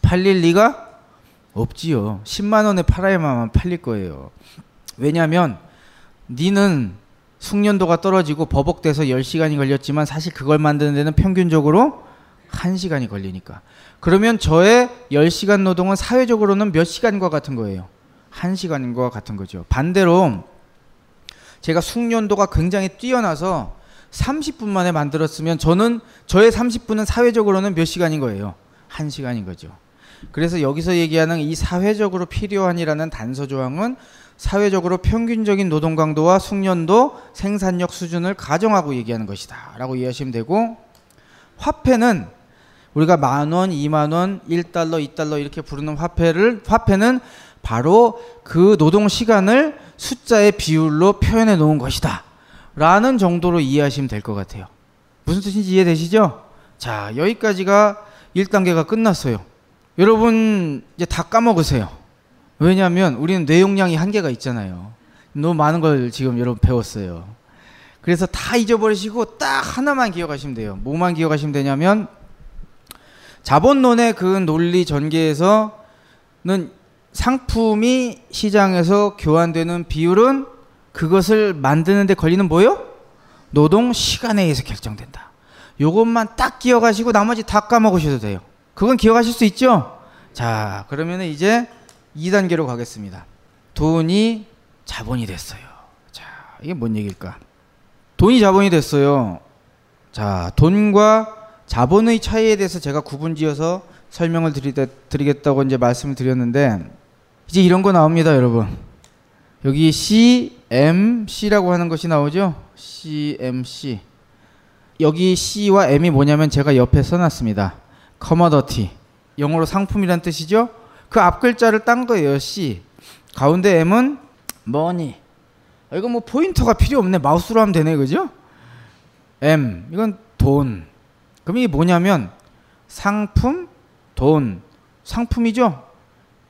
팔릴 리가 없지요. 10만 원에 팔아야만 팔릴 거예요. 왜냐하면 니는 숙련도가 떨어지고 버벅대서 10시간이 걸렸지만 사실 그걸 만드는 데는 평균적으로 1시간이 걸리니까. 그러면 저의 10시간 노동은 사회적으로는 몇 시간과 같은 거예요? 1시간과 같은 거죠. 반대로 제가 숙련도가 굉장히 뛰어나서 30분 만에 만들었으면 저는 저의 30분은 사회적으로는 몇 시간인 거예요? 1시간인 거죠. 그래서 여기서 얘기하는 이 사회적으로 필요한이라는 단서 조항은 사회적으로 평균적인 노동 강도와 숙련도, 생산력 수준을 가정하고 얘기하는 것이다라고 이해하시면 되고 화폐는 우리가 만 원, 이만 원, 1달러, 2달러 이렇게 부르는 화폐를 화폐는 바로 그 노동 시간을 숫자의 비율로 표현해 놓은 것이다. 라는 정도로 이해하시면 될 것 같아요. 무슨 뜻인지 이해되시죠? 자, 여기까지가 1단계가 끝났어요. 여러분 이제 다 까먹으세요. 왜냐하면 우리는 뇌 용량이 한계가 있잖아요. 너무 많은 걸 지금 여러분 배웠어요. 그래서 다 잊어버리시고 딱 하나만 기억하시면 돼요. 뭐만 기억하시면 되냐면 자본론의 그 논리 전개에서는 상품이 시장에서 교환되는 비율은 그것을 만드는데 걸리는 뭐요? 노동 시간에 의해서 결정된다. 요것만 딱 기억하시고 나머지 다 까먹으셔도 돼요. 그건 기억하실 수 있죠? 자, 그러면 이제 2단계로 가겠습니다. 돈이 자본이 됐어요. 자, 이게 뭔 얘기일까? 돈이 자본이 됐어요. 자, 돈과 자본의 차이에 대해서 제가 구분지어서 설명을 드리겠다고 이제 말씀을 드렸는데 이제 이런 거 나옵니다, 여러분. 여기 CMC라고 하는 것이 나오죠? CMC. 여기 C와 M이 뭐냐면 제가 옆에 써놨습니다. Commodity. 영어로 상품이란 뜻이죠? 그 앞 글자를 딴 거예요, C. 가운데 M은 money. 이거 뭐 포인터가 필요 없네. 마우스로 하면 되네, 그죠? M. 이건 돈. 그럼 이게 뭐냐면 상품, 돈. 상품이죠?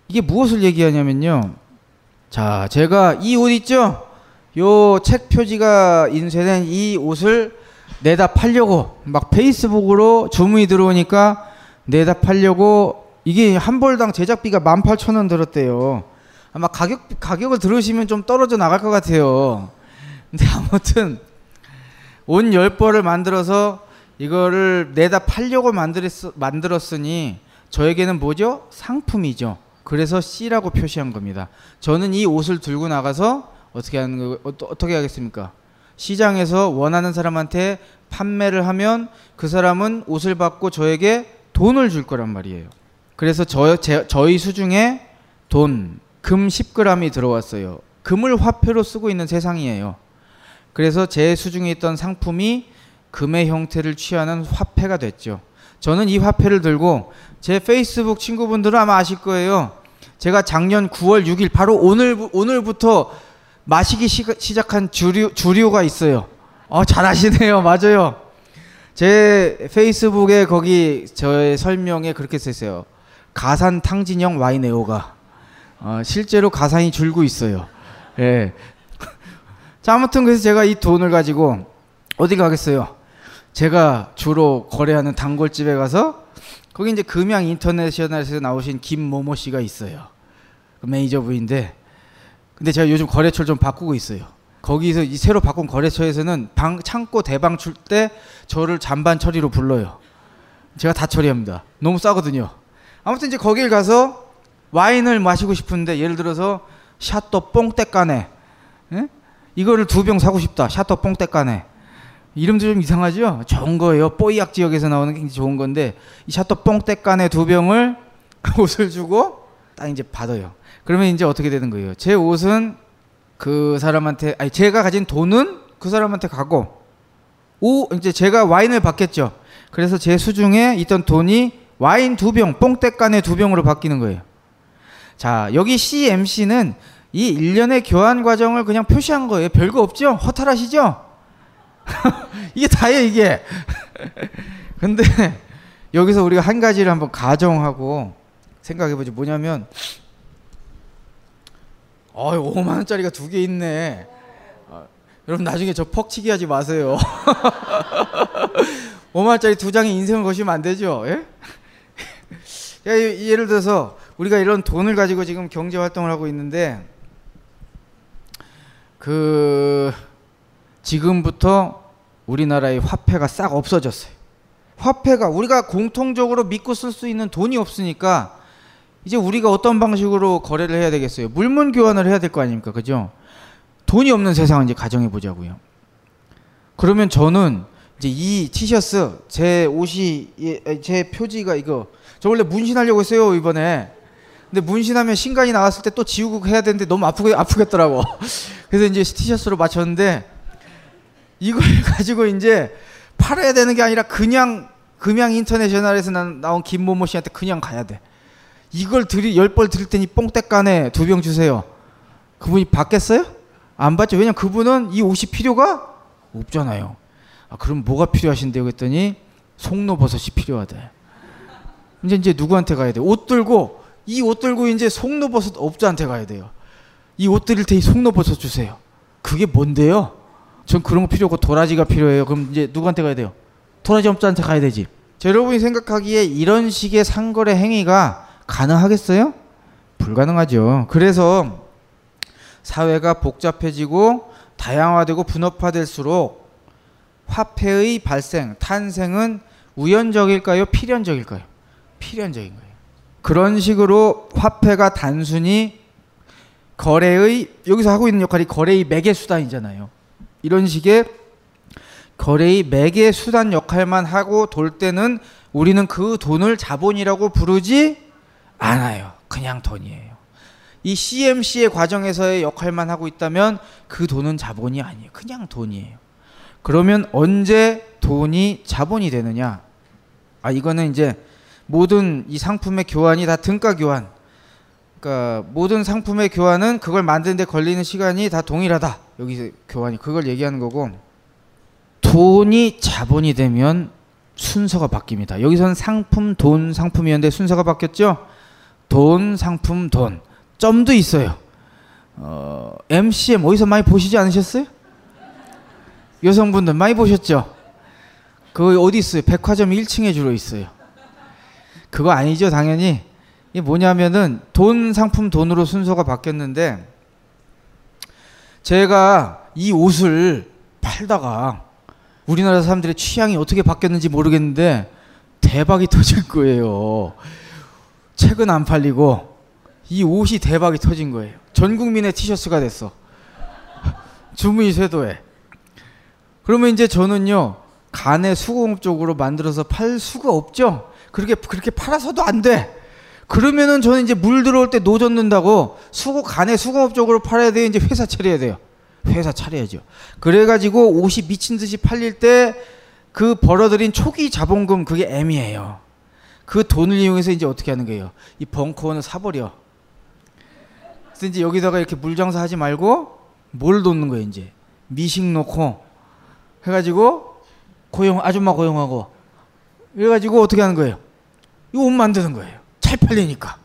이게 무엇을 얘기하냐면요. 자, 제가 이 옷 있죠? 요 책 표지가 인쇄된 이 옷을 내다 팔려고 막 페이스북으로 주문이 들어오니까 내다 팔려고 이게 한 벌당 제작비가 18,000원 들었대요. 아마 가격 가격을 들으시면 좀 떨어져 나갈 것 같아요. 근데 아무튼 옷 10벌을 만들어서 이거를 내다 팔려고 만들었, 만들었으니 저에게는 뭐죠? 상품이죠. 그래서 C라고 표시한 겁니다. 저는 이 옷을 들고 나가서 어떻게 하는 거 어떻게 하겠습니까? 시장에서 원하는 사람한테 판매를 하면 그 사람은 옷을 받고 저에게 돈을 줄 거란 말이에요. 그래서 저, 제, 저희 수중에 돈, 금 10g이 들어왔어요. 금을 화폐로 쓰고 있는 세상이에요. 그래서 제 수중에 있던 상품이 금의 형태를 취하는 화폐가 됐죠. 저는 이 화폐를 들고 제 페이스북 친구분들은 아마 아실 거예요. 제가 작년 9월 6일 바로 오늘 오늘부터 마시기 시, 작한 주류 주류가 있어요. 어, 잘 아시네요. 맞아요. 제 페이스북에 거기 저의 설명에 그렇게 썼어요. 가산 탕진형 에어가 어, 실제로 가산이 줄고 있어요. 예. 자 아무튼 그래서 제가 이 돈을 가지고 어디 가겠어요? 제가 주로 거래하는 단골집에 가서 거기 이제 금양 인터내셔널에서 나오신 김모모 씨가 있어요. 그 매니저 부인데 근데 제가 요즘 거래처를 좀 바꾸고 있어요. 거기서 이 새로 바꾼 거래처에서는 방 창고 대방출 때 저를 잔반 처리로 불러요. 제가 다 처리합니다. 너무 싸거든요. 아무튼 이제 거길 가서 와인을 마시고 싶은데 예를 들어서 Château Pontet-Canet 예? 이거를 두 병 사고 싶다. Château Pontet-Canet 이름도 좀 이상하죠? 좋은 거예요. Pauillac 지역에서 나오는 게 좋은 건데 이 샤또 뽕떼까네 두 병을 옷을 주고 딱 이제 받아요. 그러면 이제 어떻게 되는 거예요? 제 옷은 그 사람한테 아니 제가 가진 돈은 그 사람한테 가고 오 이제 제가 와인을 받겠죠. 그래서 제 수중에 있던 돈이 와인 두 병, 뽕떼간의 두 병으로 바뀌는 거예요. 자, 여기 CMC는 이 일련의 교환 과정을 그냥 표시한 거예요. 별거 없죠? 허탈하시죠? 이게 다예요, 이게. 근데 여기서 우리가 한 가지를 한번 가정하고 생각해 보죠. 뭐냐면 어, 5만 원짜리가 두 개 있네. 어, 여러분 나중에 저 퍽치기 하지 마세요. 5만 원짜리 두 장에 인생을 거시면 안 되죠. 예? 예를 들어서 우리가 이런 돈을 가지고 지금 경제 활동을 하고 있는데 그 지금부터 우리나라의 화폐가 싹 없어졌어요. 화폐가 우리가 공통적으로 믿고 쓸 수 있는 돈이 없으니까 이제 우리가 어떤 방식으로 거래를 해야 되겠어요? 물문 교환을 해야 될 거 아닙니까? 그죠? 돈이 없는 세상을 이제 가정해 보자고요. 그러면 저는 이제 이 티셔츠 제 옷이 제 표지가 이거 저 원래 문신하려고 했어요 이번에. 근데 문신하면 신간이 나왔을 때 또 지우고 해야 되는데 너무 아프게 아프겠더라고. 그래서 이제 티셔츠로 맞췄는데 이걸 가지고 이제 팔아야 되는 게 아니라 그냥 금양 인터내셔널에서 난- 나온 김모모 씨한테 그냥 가야 돼. 이걸 들이 열벌 드릴 테니 뽕떼간에 두 병 주세요. 그분이 받겠어요? 안 받죠. 왜냐면 그분은 이 옷이 필요가 없잖아요. 아, 그럼 뭐가 필요하신데요? 그랬더니 송로버섯이 필요하대. 이제 이제 누구한테 가야 돼? 옷 들고 이 옷 들고 이제 송로버섯 업자한테 가야 돼요. 이 옷 드릴 테니 송로버섯 주세요. 그게 뭔데요? 전 그런 거 필요 없고 도라지가 필요해요. 그럼 이제 누구한테 가야 돼요? 도라지 업자한테 가야 되지. 자, 여러분이 생각하기에 이런 식의 상거래 행위가 가능하겠어요? 불가능하죠. 그래서 사회가 복잡해지고 다양화되고 분업화될수록 화폐의 발생, 탄생은 우연적일까요? 필연적일까요? 필연적인 거예요. 그런 식으로 화폐가 단순히 거래의 여기서 하고 있는 역할이 거래의 매개 수단이잖아요. 이런 식의 거래의 매개 수단 역할만 하고 돌 때는 우리는 그 돈을 자본이라고 부르지 않아요. 그냥 돈이에요. 이 CMC의 과정에서의 역할만 하고 있다면 그 돈은 자본이 아니에요. 그냥 돈이에요. 그러면 언제 돈이 자본이 되느냐? 아 이거는 이제 모든 이 상품의 교환이 다 등가 교환. 그러니까 모든 상품의 교환은 그걸 만드는데 걸리는 시간이 다 동일하다. 여기서 교환이 그걸 얘기하는 거고 돈이 자본이 되면 순서가 바뀝니다. 여기서는 상품, 돈, 상품이었는데 순서가 바뀌었죠. 돈, 상품, 돈. 점도 있어요. 어, MCM 어디서 많이 보시지 않으셨어요? 여성분들 많이 보셨죠? 그거 어디 있어요? 백화점 1층에 주로 있어요. 그거 아니죠, 당연히. 이게 뭐냐면은 돈, 상품, 돈으로 순서가 바뀌었는데 제가 이 옷을 팔다가 우리나라 사람들의 취향이 어떻게 바뀌었는지 모르겠는데 대박이 터질 거예요. 책은 안 팔리고 이 옷이 대박이 터진 거예요. 전 국민의 티셔츠가 됐어. 주문이 쇄도해. 그러면 이제 저는요 간의 수공업 쪽으로 만들어서 팔 수가 없죠. 그렇게 그렇게 팔아서도 안 돼. 그러면은 저는 이제 물 들어올 때 노젓는다고 수고 간의 수공업 쪽으로 팔아야 돼요. 이제 회사 차려야 돼요. 회사 차려야죠. 그래가지고 옷이 미친 듯이 팔릴 때 그 벌어들인 초기 자본금 그게 M이에요. 그 돈을 이용해서 이제 어떻게 하는 거예요? 이 벙커원을 사버려. 그래서 이제 여기다가 이렇게 물장사 하지 말고 뭘 놓는 거예요 이제 미식 놓고 해가지고 고용 아줌마 고용하고 이래가지고 어떻게 하는 거예요? 이옷 만드는 거예요. 잘 팔리니까.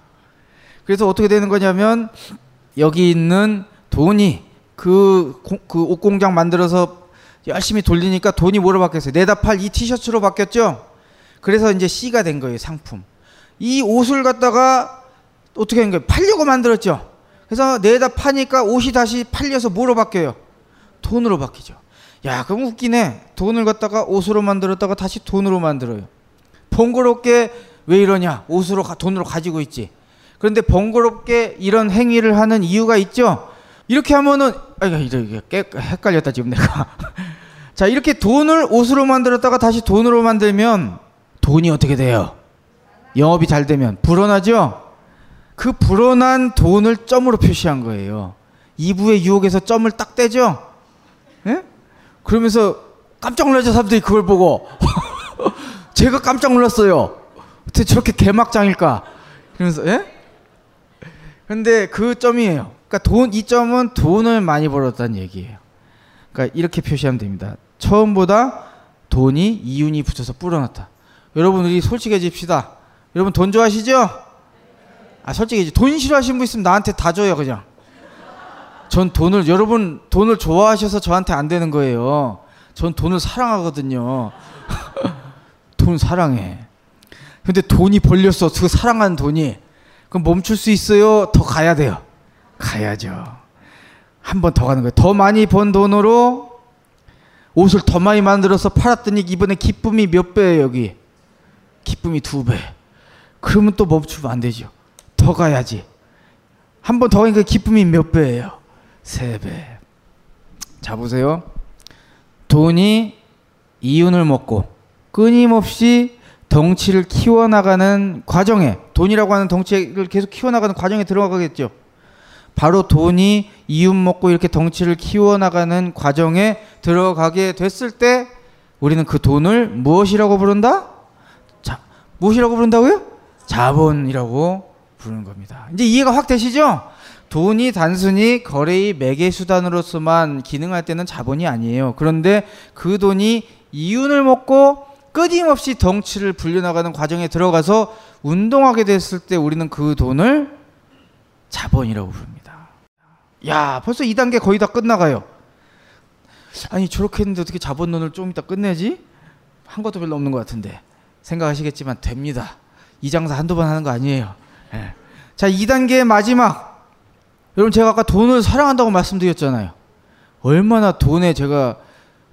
그래서 어떻게 되는 거냐면 여기 있는 돈이 그, 고- 그 옷공장 만들어서 열심히 돌리니까 돈이 뭐로 바뀌었어요? 내다 팔 이 티셔츠로 바뀌었죠? 그래서 이제 C가 된 거예요, 상품. 이 옷을 갖다가 어떻게 한 거예요? 팔려고 만들었죠? 그래서 내다 파니까 옷이 다시 팔려서 뭐로 바뀌어요? 돈으로 바뀌죠. 야, 그럼 웃기네. 돈을 갖다가 옷으로 만들었다가 다시 돈으로 만들어요. 번거롭게 왜 이러냐? 옷으로 가- 돈으로 가지고 있지. 그런데 번거롭게 이런 행위를 하는 이유가 있죠. 이렇게 하면은 아 깨- 헷갈렸다 지금 내가. 자 이렇게 돈을 옷으로 만들었다가 다시 돈으로 만들면 돈이 어떻게 돼요? 영업이 잘 되면 불어나죠. 그 불어난 돈을 점으로 표시한 거예요. 2부의 유혹에서 점을 딱 떼죠. 예? 그러면서 깜짝 놀라죠 사람들이 그걸 보고 제가 깜짝 놀랐어요. 어떻게 저렇게 개막장일까? 그러면서 예? 근데 그 점이에요. 그러니까 돈 이 점은 돈을 많이 벌었다는 얘기예요. 그러니까 이렇게 표시하면 됩니다. 처음보다 돈이 이윤이 붙어서 불어났다. 여러분 우리 솔직해집시다. 여러분 돈 좋아하시죠? 아 솔직히 돈 싫어하시는 분 있으면 나한테 다 줘요 그냥. 전 돈을 여러분 돈을 좋아하셔서 저한테 안 되는 거예요. 전 돈을 사랑하거든요. 돈 사랑해. 근데 돈이 벌렸어. 그 사랑하는 돈이. 그럼 멈출 수 있어요? 더 가야 돼요. 가야죠. 한 번 더 가는 거예요. 더 많이 번 돈으로 옷을 더 많이 만들어서 팔았더니 이번에 기쁨이 몇 배예요, 여기? 기쁨이 두 배. 그러면 또 멈추면 안 되죠. 더 가야지. 한 번 더 가니까 기쁨이 몇 배예요? 세 배. 자, 보세요. 돈이 이윤을 먹고 끊임없이 덩치를 키워나가는 과정에 돈이라고 하는 덩치를 계속 키워나가는 과정에 들어가겠죠. 바로 돈이 이윤 먹고 이렇게 덩치를 키워나가는 과정에 들어가게 됐을 때 우리는 그 돈을 무엇이라고 부른다? 자, 무엇이라고 부른다고요? 자본이라고 부르는 겁니다. 이제 이해가 확 되시죠? 돈이 단순히 거래의 매개 수단으로서만 기능할 때는 자본이 아니에요. 그런데 그 돈이 이윤을 먹고 끊임없이 덩치를 불려나가는 과정에 들어가서 운동하게 됐을 때 우리는 그 돈을 자본이라고 부릅니다. 야, 벌써 2단계 거의 다 끝나가요. 아니, 저렇게 했는데 어떻게 자본론을 좀 이따 끝내지? 한 것도 별로 없는 것 같은데. 생각하시겠지만 됩니다. 이 장사 한두 번 하는 거 아니에요. 예. 자, 2단계 마지막. 여러분, 제가 아까 돈을 사랑한다고 말씀드렸잖아요. 얼마나 돈에 제가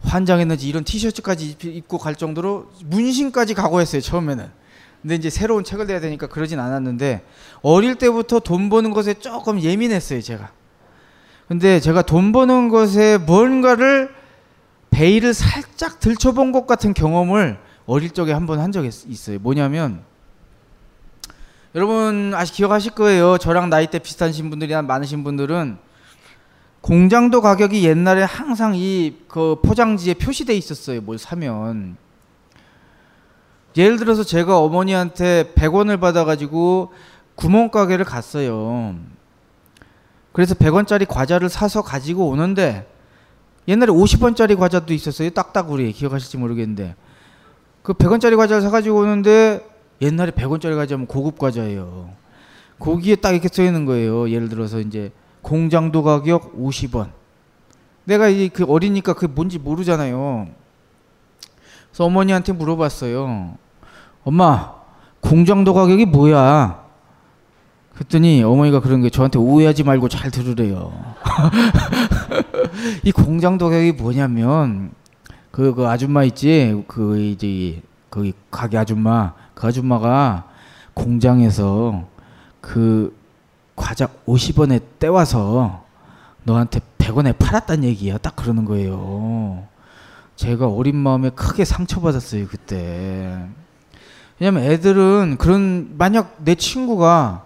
환장했는지 이런 티셔츠까지 입고 갈 정도로 문신까지 각오했어요, 처음에는. 근데 이제 새로운 책을 내야 되니까 그러진 않았는데 어릴 때부터 돈 버는 것에 조금 예민했어요, 제가. 근데 제가 돈 버는 것에 뭔가를 베일을 살짝 들춰본 것 같은 경험을 어릴 적에 한 번 한 적이 있어요. 뭐냐면 여러분 아직 기억하실 거예요. 저랑 나이 대 비슷하신 분들이 많으신 분들은 공장도 가격이 옛날에 항상 이 그 포장지에 표시돼 있었어요. 뭘 사면. 예를 들어서 제가 어머니한테 100원을 받아가지고 구멍가게를 갔어요. 그래서 100원짜리 과자를 사서 가지고 오는데 옛날에 50원짜리 과자도 있었어요. 딱딱우리 기억하실지 모르겠는데 그 100원짜리 과자를 사가지고 오는데 옛날에 100원짜리 과자면 고급 과자예요. 거기에 딱 이렇게 써 있는 거예요. 예를 들어서 이제 공장도 가격 50원. 내가 이그 어리니까 그게 뭔지 모르잖아요. 그래서 어머니한테 물어봤어요. 엄마, 공장도 가격이 뭐야? 그랬더니 어머니가 그런 게 저한테 오해하지 말고 잘 들으래요. 이 공장도 가격이 뭐냐면 그, 그 아줌마 있지? 그 이제 그 가게 아줌마 그 아줌마가 공장에서 그 과자 50원에 떼와서 너한테 100원에 팔았단 얘기야. 딱 그러는 거예요. 제가 어린 마음에 크게 상처받았어요, 그때. 왜냐면 애들은 그런, 만약 내 친구가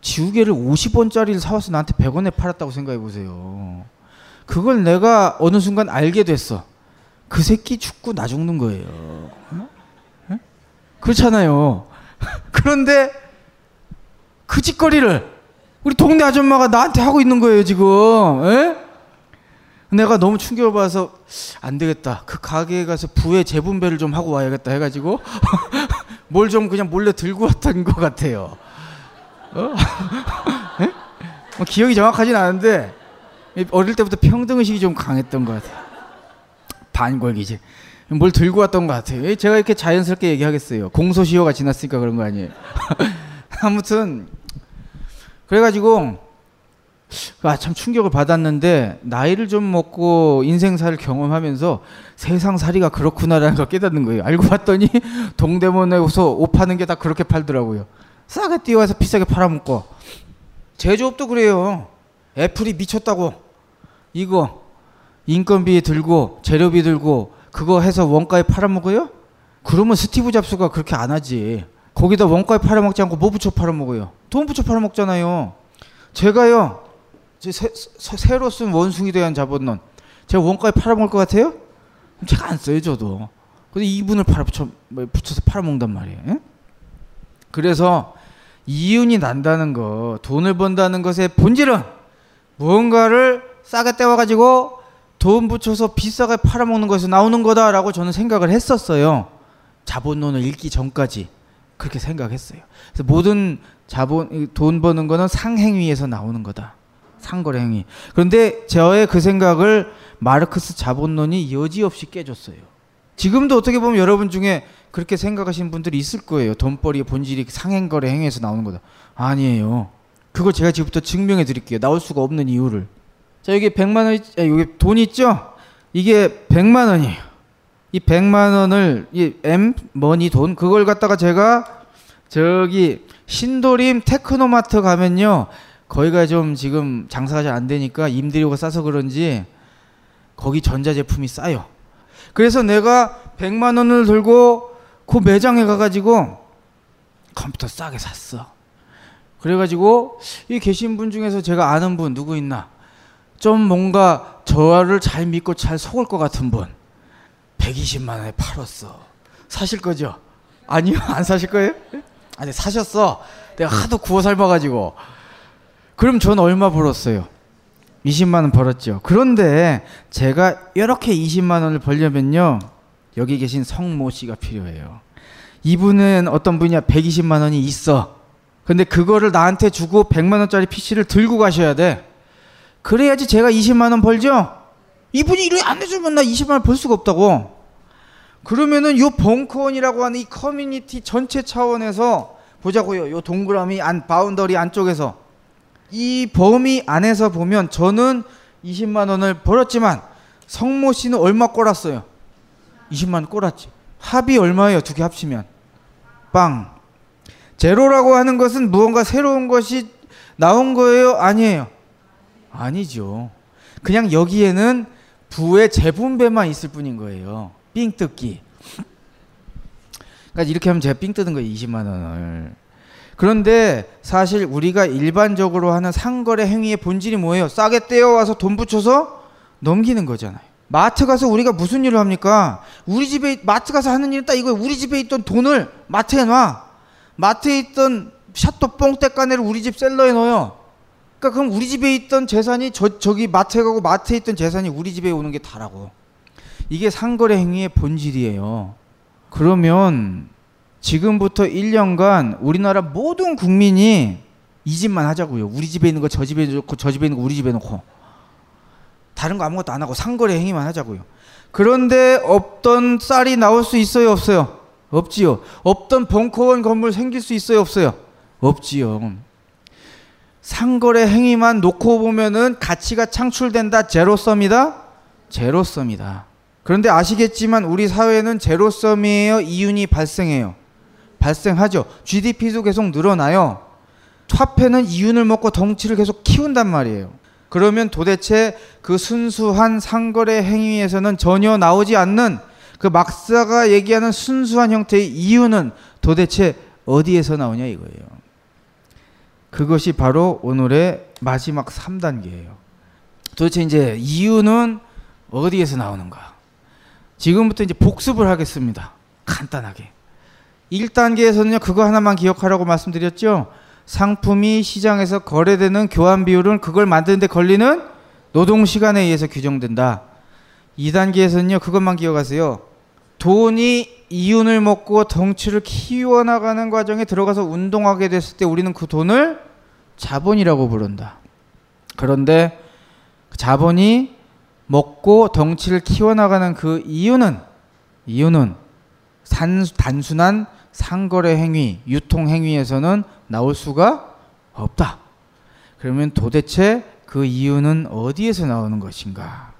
지우개를 50원짜리를 사와서 나한테 100원에 팔았다고 생각해 보세요. 그걸 내가 어느 순간 알게 됐어. 그 새끼 죽고 나 죽는 거예요. 어? 그렇잖아요. 그런데 그 짓거리를 우리 동네 아줌마가 나한테 하고 있는 거예요, 지금. 에? 내가 너무 충격을 받아서 안 되겠다. 그 가게에 가서 부의 재분배를 좀 하고 와야겠다 해가지고 뭘 좀 그냥 몰래 들고 왔던 것 같아요. 어? 뭐 기억이 정확하진 않은데 어릴 때부터 평등의식이 좀 강했던 것 같아요. 반골기지. 뭘 들고 왔던 것 같아요. 제가 이렇게 자연스럽게 얘기하겠어요. 공소시효가 지났으니까 그런 거 아니에요. 아무튼 그래가지고 아, 참 충격을 받았는데 나이를 좀 먹고 인생사를 경험하면서 세상살이가 그렇구나라는 걸 깨닫는 거예요. 알고 봤더니 동대문에서 옷 파는 게 다 그렇게 팔더라고요. 싸게 뛰어와서 비싸게 팔아먹고 제조업도 그래요. 애플이 미쳤다고 이거 인건비 들고 재료비 들고 그거 해서 원가에 팔아먹어요? 그러면 스티브 잡스가 그렇게 안 하지. 거기다 원가에 팔아먹지 않고 뭐 붙여 팔아먹어요? 돈 붙여 팔아먹잖아요. 제가요, 제 새, 새, 로 쓴 원숭이 대한 자본론. 제가 원가에 팔아먹을 것 같아요? 제가 안 써요, 저도. 근데 이분을 팔아 붙여, 뭐 붙여서 팔아먹는단 말이에요. 에? 그래서 이윤이 난다는 거, 돈을 번다는 것의 본질은 무언가를 싸게 떼와가지고 돈 붙여서 비싸게 팔아먹는 것에서 나오는 거다라고 저는 생각을 했었어요. 자본론을 읽기 전까지 그렇게 생각했어요. 그래서 모든 자본 돈 버는 거는 상행위에서 나오는 거다. 상거래 행위. 그런데 저의 그 생각을 마르크스 자본론이 여지없이 깨줬어요. 지금도 어떻게 보면 여러분 중에 그렇게 생각하시는 분들이 있을 거예요. 돈벌이의 본질이 상행거래 행위에서 나오는 거다. 아니에요. 그걸 제가 지금부터 증명해 드릴게요. 나올 수가 없는 이유를. 자, 여기 100만 원, 아, 여기 돈 있죠? 이게 100만 원이에요. 이 100만 원을, 이 M, 머니 돈, 그걸 갖다가 제가 저기 신도림 테크노마트 가면요. 거기가 좀 지금 장사가 잘 안 되니까 임대료가 싸서 그런지 거기 전자제품이 싸요. 그래서 내가 100만 원을 들고 그 매장에 가가지고 컴퓨터 싸게 샀어. 그래가지고 이 계신 분 중에서 제가 아는 분 누구 있나? 좀 뭔가 저를 잘 믿고 잘 속을 것 같은 분. 120만 원에 팔았어. 사실 거죠? 아니요, 안 사실 거예요? 아니 사셨어. 내가 하도 구워 삶아가지고. 그럼 전 얼마 벌었어요? 20만 원 벌었죠. 그런데 제가 이렇게 20만 원을 벌려면요. 여기 계신 성모 씨가 필요해요. 이분은 어떤 분이야? 120만 원이 있어. 근데 그거를 나한테 주고 100만 원짜리 PC를 들고 가셔야 돼. 그래야지 제가 20만 원 벌죠. 이분이 이렇게 안 해주면 나 20만 원 벌 수가 없다고. 그러면은 요 벙커원이라고 하는 이 커뮤니티 전체 차원에서 보자고요. 요 동그라미 안 boundary 안쪽에서 이 범위 안에서 보면 저는 20만 원을 벌었지만 성모 씨는 얼마 꼴았어요? 20만 원 꼴았지. 합이 얼마예요? 두 개 합치면 빵. 제로라고 하는 것은 무언가 새로운 것이 나온 거예요? 아니에요? 아니죠. 그냥 여기에는 부의 재분배만 있을 뿐인 거예요. 삥 뜯기. 그러니까 이렇게 하면 제가 삥 뜯은 거예요. 20만 원을. 그런데 사실 우리가 일반적으로 하는 상거래 행위의 본질이 뭐예요? 싸게 떼어와서 돈 붙여서 넘기는 거잖아요. 마트 가서 우리가 무슨 일을 합니까? 우리 집에 마트 가서 하는 일은 딱 이거예요. 우리 집에 있던 돈을 마트에 놔. 마트에 있던 샤또 뽕떼까네를 우리 집 셀러에 넣어요. 그러니까 그럼 우리 집에 있던 재산이 저 저기 마트에 가고 마트에 있던 재산이 우리 집에 오는 게 다라고. 이게 상거래 행위의 본질이에요. 그러면 지금부터 1년간 우리나라 모든 국민이 이 집만 하자고요. 우리 집에 있는 거 저 집에 놓고 저 집에 있는 거 우리 집에 놓고 다른 거 아무것도 안 하고 상거래 행위만 하자고요. 그런데 없던 쌀이 나올 수 있어요, 없어요? 없지요. 없던 벙커원 건물 생길 수 있어요, 없어요? 없지요. 상거래 행위만 놓고 보면은 가치가 창출된다. 제로섬이다. 제로섬이다. 그런데 아시겠지만 우리 사회는 제로섬이에요. 이윤이 발생해요. 발생하죠. GDP도 계속 늘어나요. 화폐는 이윤을 먹고 덩치를 계속 키운단 말이에요. 그러면 도대체 그 순수한 상거래 행위에서는 전혀 나오지 않는 그 막사가 얘기하는 순수한 형태의 이유는 도대체 어디에서 나오냐 이거예요. 그것이 바로 오늘의 마지막 3단계예요. 도대체 이제 이유는 어디에서 나오는가? 지금부터 이제 복습을 하겠습니다. 간단하게. 1단계에서는요, 그거 하나만 기억하라고 말씀드렸죠. 상품이 시장에서 거래되는 교환 비율은 그걸 만드는데 걸리는 노동 시간에 의해서 규정된다. 2단계에서는요, 그것만 기억하세요. 돈이 이윤을 먹고 덩치를 키워나가는 과정에 들어가서 운동하게 됐을 때 우리는 그 돈을 자본이라고 부른다. 그런데 그 자본이 먹고 덩치를 키워나가는 그 이유는 이유는 산, 단순한 상거래 행위, 유통 행위에서는 나올 수가 없다. 그러면 도대체 그 이유는 어디에서 나오는 것인가?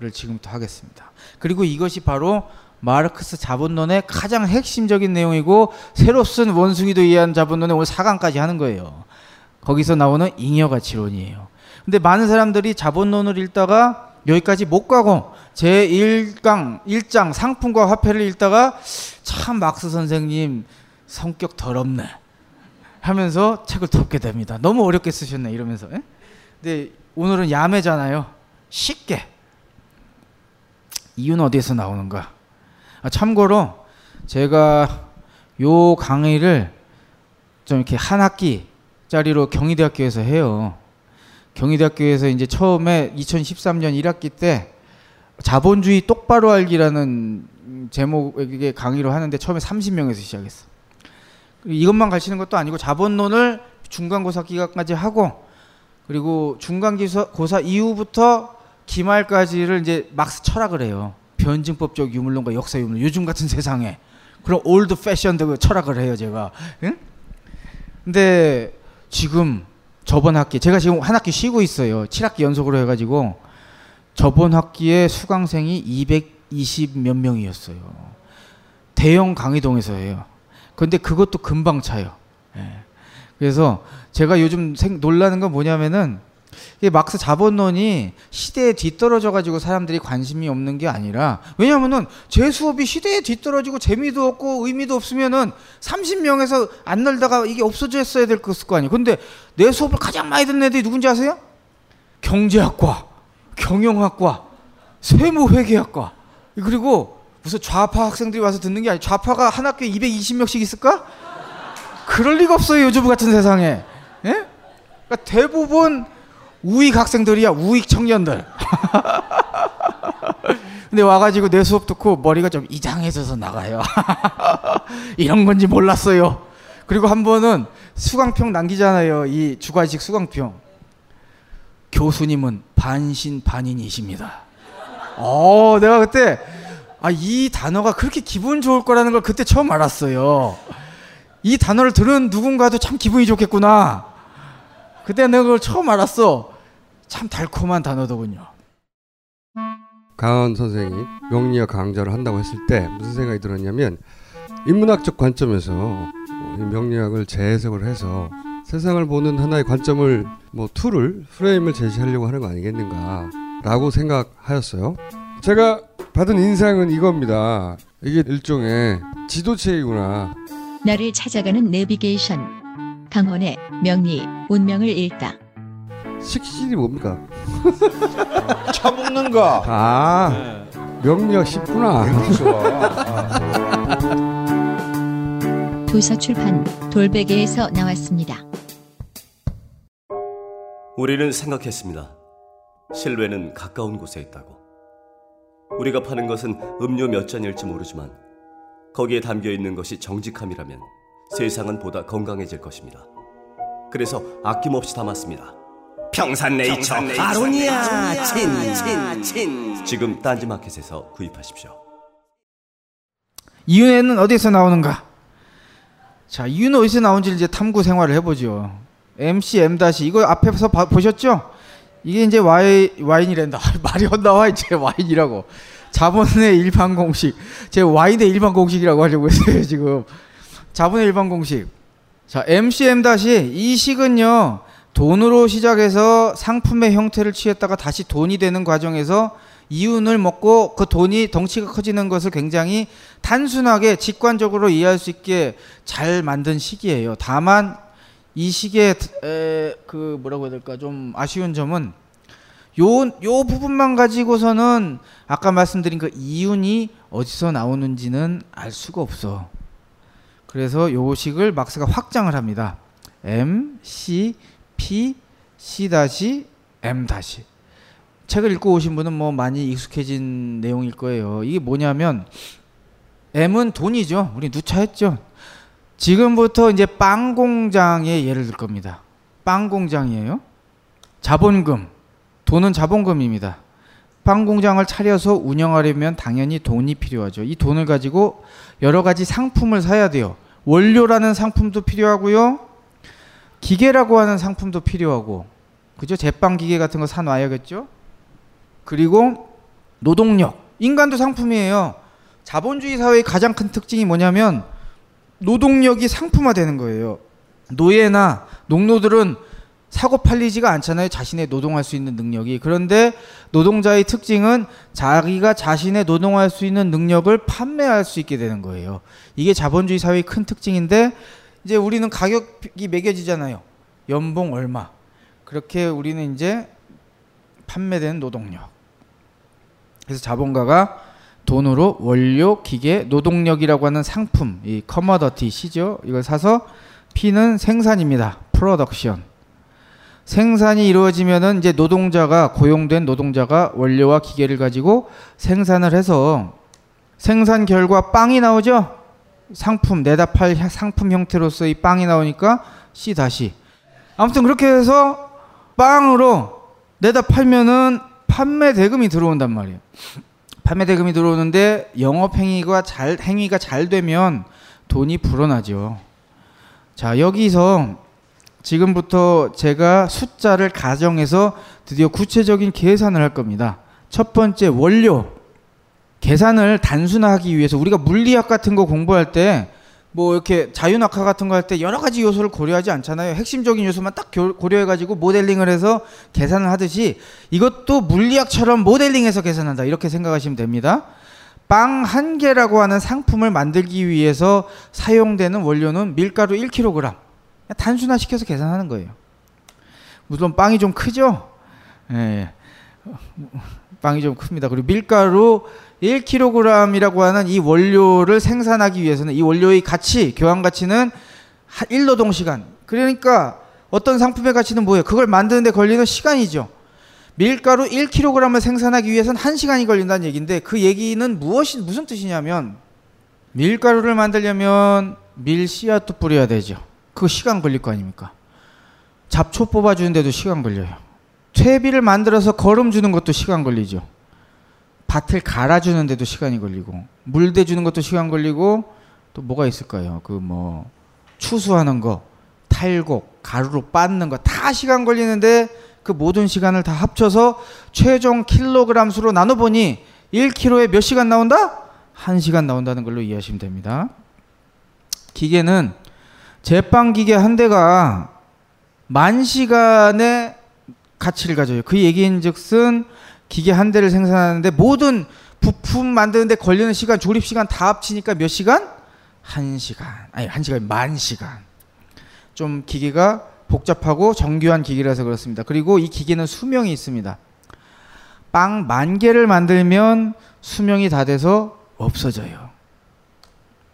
를 지금부터 하겠습니다. 그리고 이것이 바로 마르크스 자본론의 가장 핵심적인 내용이고 새로 쓴 원숭이도 이해한 자본론의 오늘 4강까지 하는 거예요. 거기서 나오는 잉여 가치론이에요. 근데 많은 사람들이 자본론을 읽다가 여기까지 못 가고 제 1강 1장 상품과 화폐를 읽다가 참 막스 선생님 성격 더럽네 하면서 책을 덮게 됩니다. 너무 어렵게 쓰셨네 이러면서. 에? 근데 오늘은 야매잖아요. 쉽게 이유는 어디에서 나오는가? 아, 참고로 제가 요 강의를 좀 이렇게 한 학기짜리로 경희대학교에서 해요. 경희대학교에서 이제 처음에 2013년 1학기 때 자본주의 똑바로 알기라는 제목의 강의로 하는데 처음에 30명에서 시작했어. 이것만 가르치는 것도 아니고 자본론을 중간고사 기간까지 하고 그리고 중간고사 이후부터 기말까지를 이제 막스 철학을 해요. 변증법적 유물론과 역사 유물. 요즘 같은 세상에 그런 old-fashioned 철학을 해요, 제가. 응? 근데 지금 저번 학기 제가 지금 한 학기 쉬고 있어요. 7학기 연속으로 해가지고 저번 학기에 수강생이 220 몇 명이었어요. 대형 강의동에서 해요. 근데 그것도 금방 차요. 예. 그래서 제가 요즘 생, 놀라는 건 뭐냐면은 이 막스 자본론이 시대에 뒤떨어져 가지고 사람들이 관심이 없는 게 아니라 왜냐면은 제 수업이 시대에 뒤떨어지고 재미도 없고 의미도 없으면은 30명에서 안 놀다가 이게 없어졌어야 될거 아니에요. 근데 내 수업을 가장 많이 듣는 애들이 누군지 아세요? 경제학과, 경영학과, 세무회계학과 그리고 무슨 좌파 학생들이 와서 듣는 게 아니고 좌파가 한 학교에 220명씩 있을까? 그럴 리가 없어요 요즘 같은 세상에. 예? 그러니까 대부분 우익 학생들이야 우익 청년들. 근데 와가지고 내 수업 듣고 머리가 좀 이상해져서 나가요. 이런 건지 몰랐어요. 그리고 한 번은 수강평 남기잖아요. 이 주관식 수강평. 교수님은 반신반인이십니다. 어, 내가 그때 아, 이 단어가 그렇게 기분 좋을 거라는 걸 그때 처음 알았어요. 이 단어를 들은 누군가도 참 기분이 좋겠구나. 그때 내가 그걸 처음 알았어. 참 달콤한 단어더군요. 강원 선생이 명리학 강좌를 한다고 했을 때 무슨 생각이 들었냐면 인문학적 관점에서 명리학을 재해석을 해서 세상을 보는 하나의 관점을 뭐 tool을 프레임을 제시하려고 하는 거 아니겠는가라고 생각하였어요. 제가 받은 인상은 이겁니다. 이게 일종의 지도책이구나. 나를 찾아가는 내비게이션. 강헌의 명리 운명을 읽다. 식신이 뭡니까? 처먹는 거. 아 명리학 쉽구나. 도서출판 돌베개에서 나왔습니다. 우리는 생각했습니다. 실외는 가까운 곳에 있다고. 우리가 파는 것은 음료 몇 잔일지 모르지만 거기에 담겨 있는 것이 정직함이라면 세상은 보다 건강해질 것입니다. 그래서 아낌없이 담았습니다. 평산네이처, 평산네이처 아로니아 아로니아 친, 친, 친. 지금 딴지마켓에서 구입하십시오. 이윤회는 어디서 나오는가? 자, 이윤회 어디서 나온지 이제 탐구 생활을 해보죠. MC M 다시 이거 앞에서 봐, 보셨죠? 이게 이제 와이 와인이란다. 말이 헛나와 이제 와인이라고. 자본의 일반 공식. 제 와인의 일반 공식이라고 하려고 했어요 지금. 자본의 일반 공식. 자, MCM 다시 이 식은요 돈으로 시작해서 상품의 형태를 취했다가 다시 돈이 되는 과정에서 이윤을 먹고 그 돈이 덩치가 커지는 것을 굉장히 단순하게 직관적으로 이해할 수 있게 잘 만든 시기예요. 다만 이 시기에 에, 그 뭐라고 해야 될까 좀 아쉬운 점은 요, 요 부분만 가지고서는 아까 말씀드린 그 이윤이 어디서 나오는지는 알 수가 없어. 그래서 요 식을 막스가 확장을 합니다. M, C, P, C 다시 M 다시. 책을 읽고 오신 분은 뭐 많이 익숙해진 내용일 거예요. 이게 뭐냐면 M은 돈이죠. 우리 누차했죠. 지금부터 이제 빵 공장의 예를 들 겁니다. 빵 공장이에요. 자본금. 돈은 자본금입니다. 빵 공장을 차려서 운영하려면 당연히 돈이 필요하죠. 이 돈을 가지고 여러 가지 상품을 사야 돼요. 원료라는 상품도 필요하고요. 기계라고 하는 상품도 필요하고. 그죠? 제빵 기계 같은 거 사놔야겠죠? 그리고 노동력. 인간도 상품이에요. 자본주의 사회의 가장 큰 특징이 뭐냐면 노동력이 상품화되는 거예요. 노예나 농노들은 사고 팔리지가 않잖아요. 자신의 노동할 수 있는 능력이. 그런데 노동자의 특징은 자기가 자신의 노동할 수 있는 능력을 판매할 수 있게 되는 거예요. 이게 자본주의 사회의 큰 특징인데 이제 우리는 가격이 매겨지잖아요. 연봉 얼마. 그렇게 우리는 이제 판매되는 노동력. 그래서 자본가가 돈으로 원료, 기계, 노동력이라고 하는 상품, 이 commodity C죠. 이걸 사서 P는 생산입니다. production. 생산이 이루어지면은 이제 노동자가 고용된 노동자가 원료와 기계를 가지고 생산을 해서 생산 결과 빵이 나오죠. 상품 내다 팔 상품 형태로서의 빵이 나오니까 C 다시. 아무튼 그렇게 해서 빵으로 내다 팔면은 판매 대금이 들어온단 말이에요. 판매 대금이 들어오는데 영업 행위가 잘 행위가 잘 되면 돈이 불어나죠. 자, 여기서 지금부터 제가 숫자를 가정해서 드디어 구체적인 계산을 할 겁니다. 첫 번째 원료 계산을 단순화하기 위해서 우리가 물리학 같은 거 공부할 때 뭐 이렇게 자유낙하 같은 거 할 때 여러 가지 요소를 고려하지 않잖아요. 핵심적인 요소만 딱 교- 고려해가지고 모델링을 해서 계산을 하듯이 이것도 물리학처럼 모델링해서 계산한다 이렇게 생각하시면 됩니다. 빵 한 개라고 하는 상품을 만들기 위해서 사용되는 원료는 밀가루 1kg. 단순화시켜서 계산하는 거예요. 물론 빵이 좀 크죠? 예. 빵이 좀 큽니다. 그리고 밀가루 1kg이라고 하는 이 원료를 생산하기 위해서는 이 원료의 가치, 교환 가치는 1노동 시간. 그러니까 어떤 상품의 가치는 뭐예요? 그걸 만드는데 걸리는 시간이죠. 밀가루 1kg을 생산하기 위해서는 1시간이 걸린다는 얘기인데 그 얘기는 무엇이 무슨 뜻이냐면 밀가루를 만들려면 밀 씨앗도 뿌려야 되죠. 그거 시간 걸릴 거 아닙니까? 잡초 뽑아주는데도 시간 걸려요. 퇴비를 만들어서 거름 주는 것도 시간 걸리죠. 밭을 갈아주는데도 시간이 걸리고 물 대주는 것도 시간 걸리고 또 뭐가 있을까요? 그 뭐 추수하는 거, 탈곡, 가루로 빻는 거 다 시간 걸리는데 그 모든 시간을 다 합쳐서 최종 킬로그램 수로 나눠보니 1kg에 몇 시간 나온다? 1시간 나온다는 걸로 이해하시면 됩니다. 기계는 제빵 기계 한 대가 만 시간의 가치를 가져요. 그 얘기인즉슨 기계 한 대를 생산하는데 모든 부품 만드는데 걸리는 시간, 조립 시간 다 합치니까 몇 시간? 한 시간. 아니 한 시간 만 시간. 좀 기계가 복잡하고 정교한 기계라서 그렇습니다. 그리고 이 기계는 수명이 있습니다. 빵 만 개를 만들면 수명이 다 돼서 없어져요.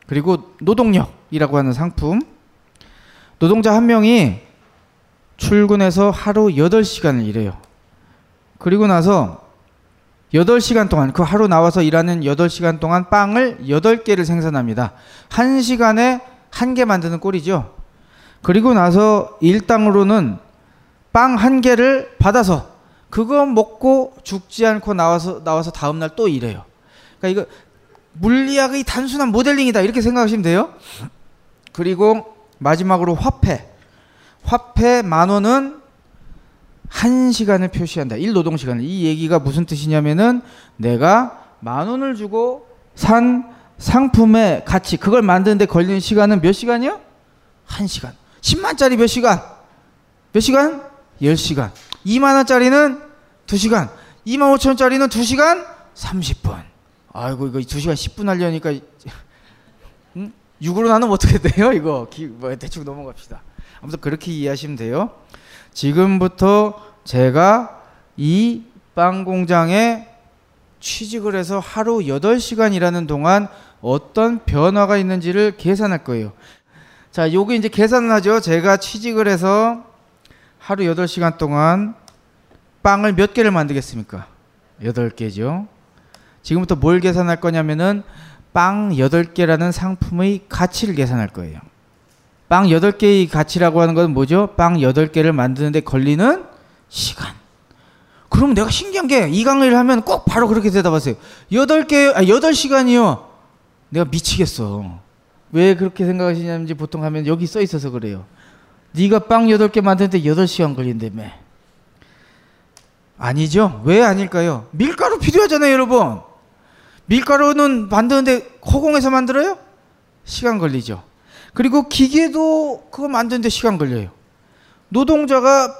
그리고 노동력이라고 하는 상품. 노동자 한 명이 출근해서 하루 8시간을 일해요. 그리고 나서 8시간 동안 그 하루 나와서 일하는 8시간 동안 빵을 8개를 생산합니다. 1시간에 한 개 만드는 꼴이죠. 그리고 나서 일당으로는 빵 한 개를 받아서 그거 먹고 죽지 않고 나와서 나와서 다음 날 또 일해요. 그러니까 이거 물리학의 단순한 모델링이다 이렇게 생각하시면 돼요. 그리고 마지막으로 화폐. 화폐 만 원은 한 시간을 표시한다. 일 노동 시간을. 이 얘기가 무슨 뜻이냐면은 내가 만 원을 주고 산 상품의 가치 그걸 만드는데 걸리는 시간은 몇 시간이요? 한 시간. 10만짜리 몇 시간? 몇 시간? 10시간. 2만 원짜리는 2시간. 2만 5천 원짜리는 2시간 30분. 아이고 이거 2시간 10분 하려니까 음? 6으로 나누면 어떻게 돼요? 이거 기, 뭐 대충 넘어갑시다. 아무튼 그렇게 이해하시면 돼요. 지금부터 제가 이 빵 공장에 취직을 해서 하루 8시간 일하는 동안 어떤 변화가 있는지를 계산할 거예요. 자, 요게 이제 계산을 하죠. 제가 취직을 해서 하루 8시간 동안 빵을 몇 개를 만들겠습니까? 8개죠. 지금부터 뭘 계산할 거냐면은 빵 8개라는 상품의 가치를 계산할 거예요. 빵 8개의 가치라고 하는 건 뭐죠? 빵 8개를 만드는데 걸리는 시간. 그럼 내가 신기한 게 이 강의를 하면 꼭 바로 그렇게 대답하세요. 8개, 아, 8시간이요. 내가 미치겠어. 왜 그렇게 생각하시냐는지 보통 하면 여기 써 있어서 그래요. 네가 빵 8개 만드는데 8시간 걸린다며. 아니죠? 왜 아닐까요? 밀가루 필요하잖아요, 여러분. 밀가루는 만드는데 허공에서 만들어요? 시간 걸리죠. 그리고 기계도 그거 만드는데 시간 걸려요. 노동자가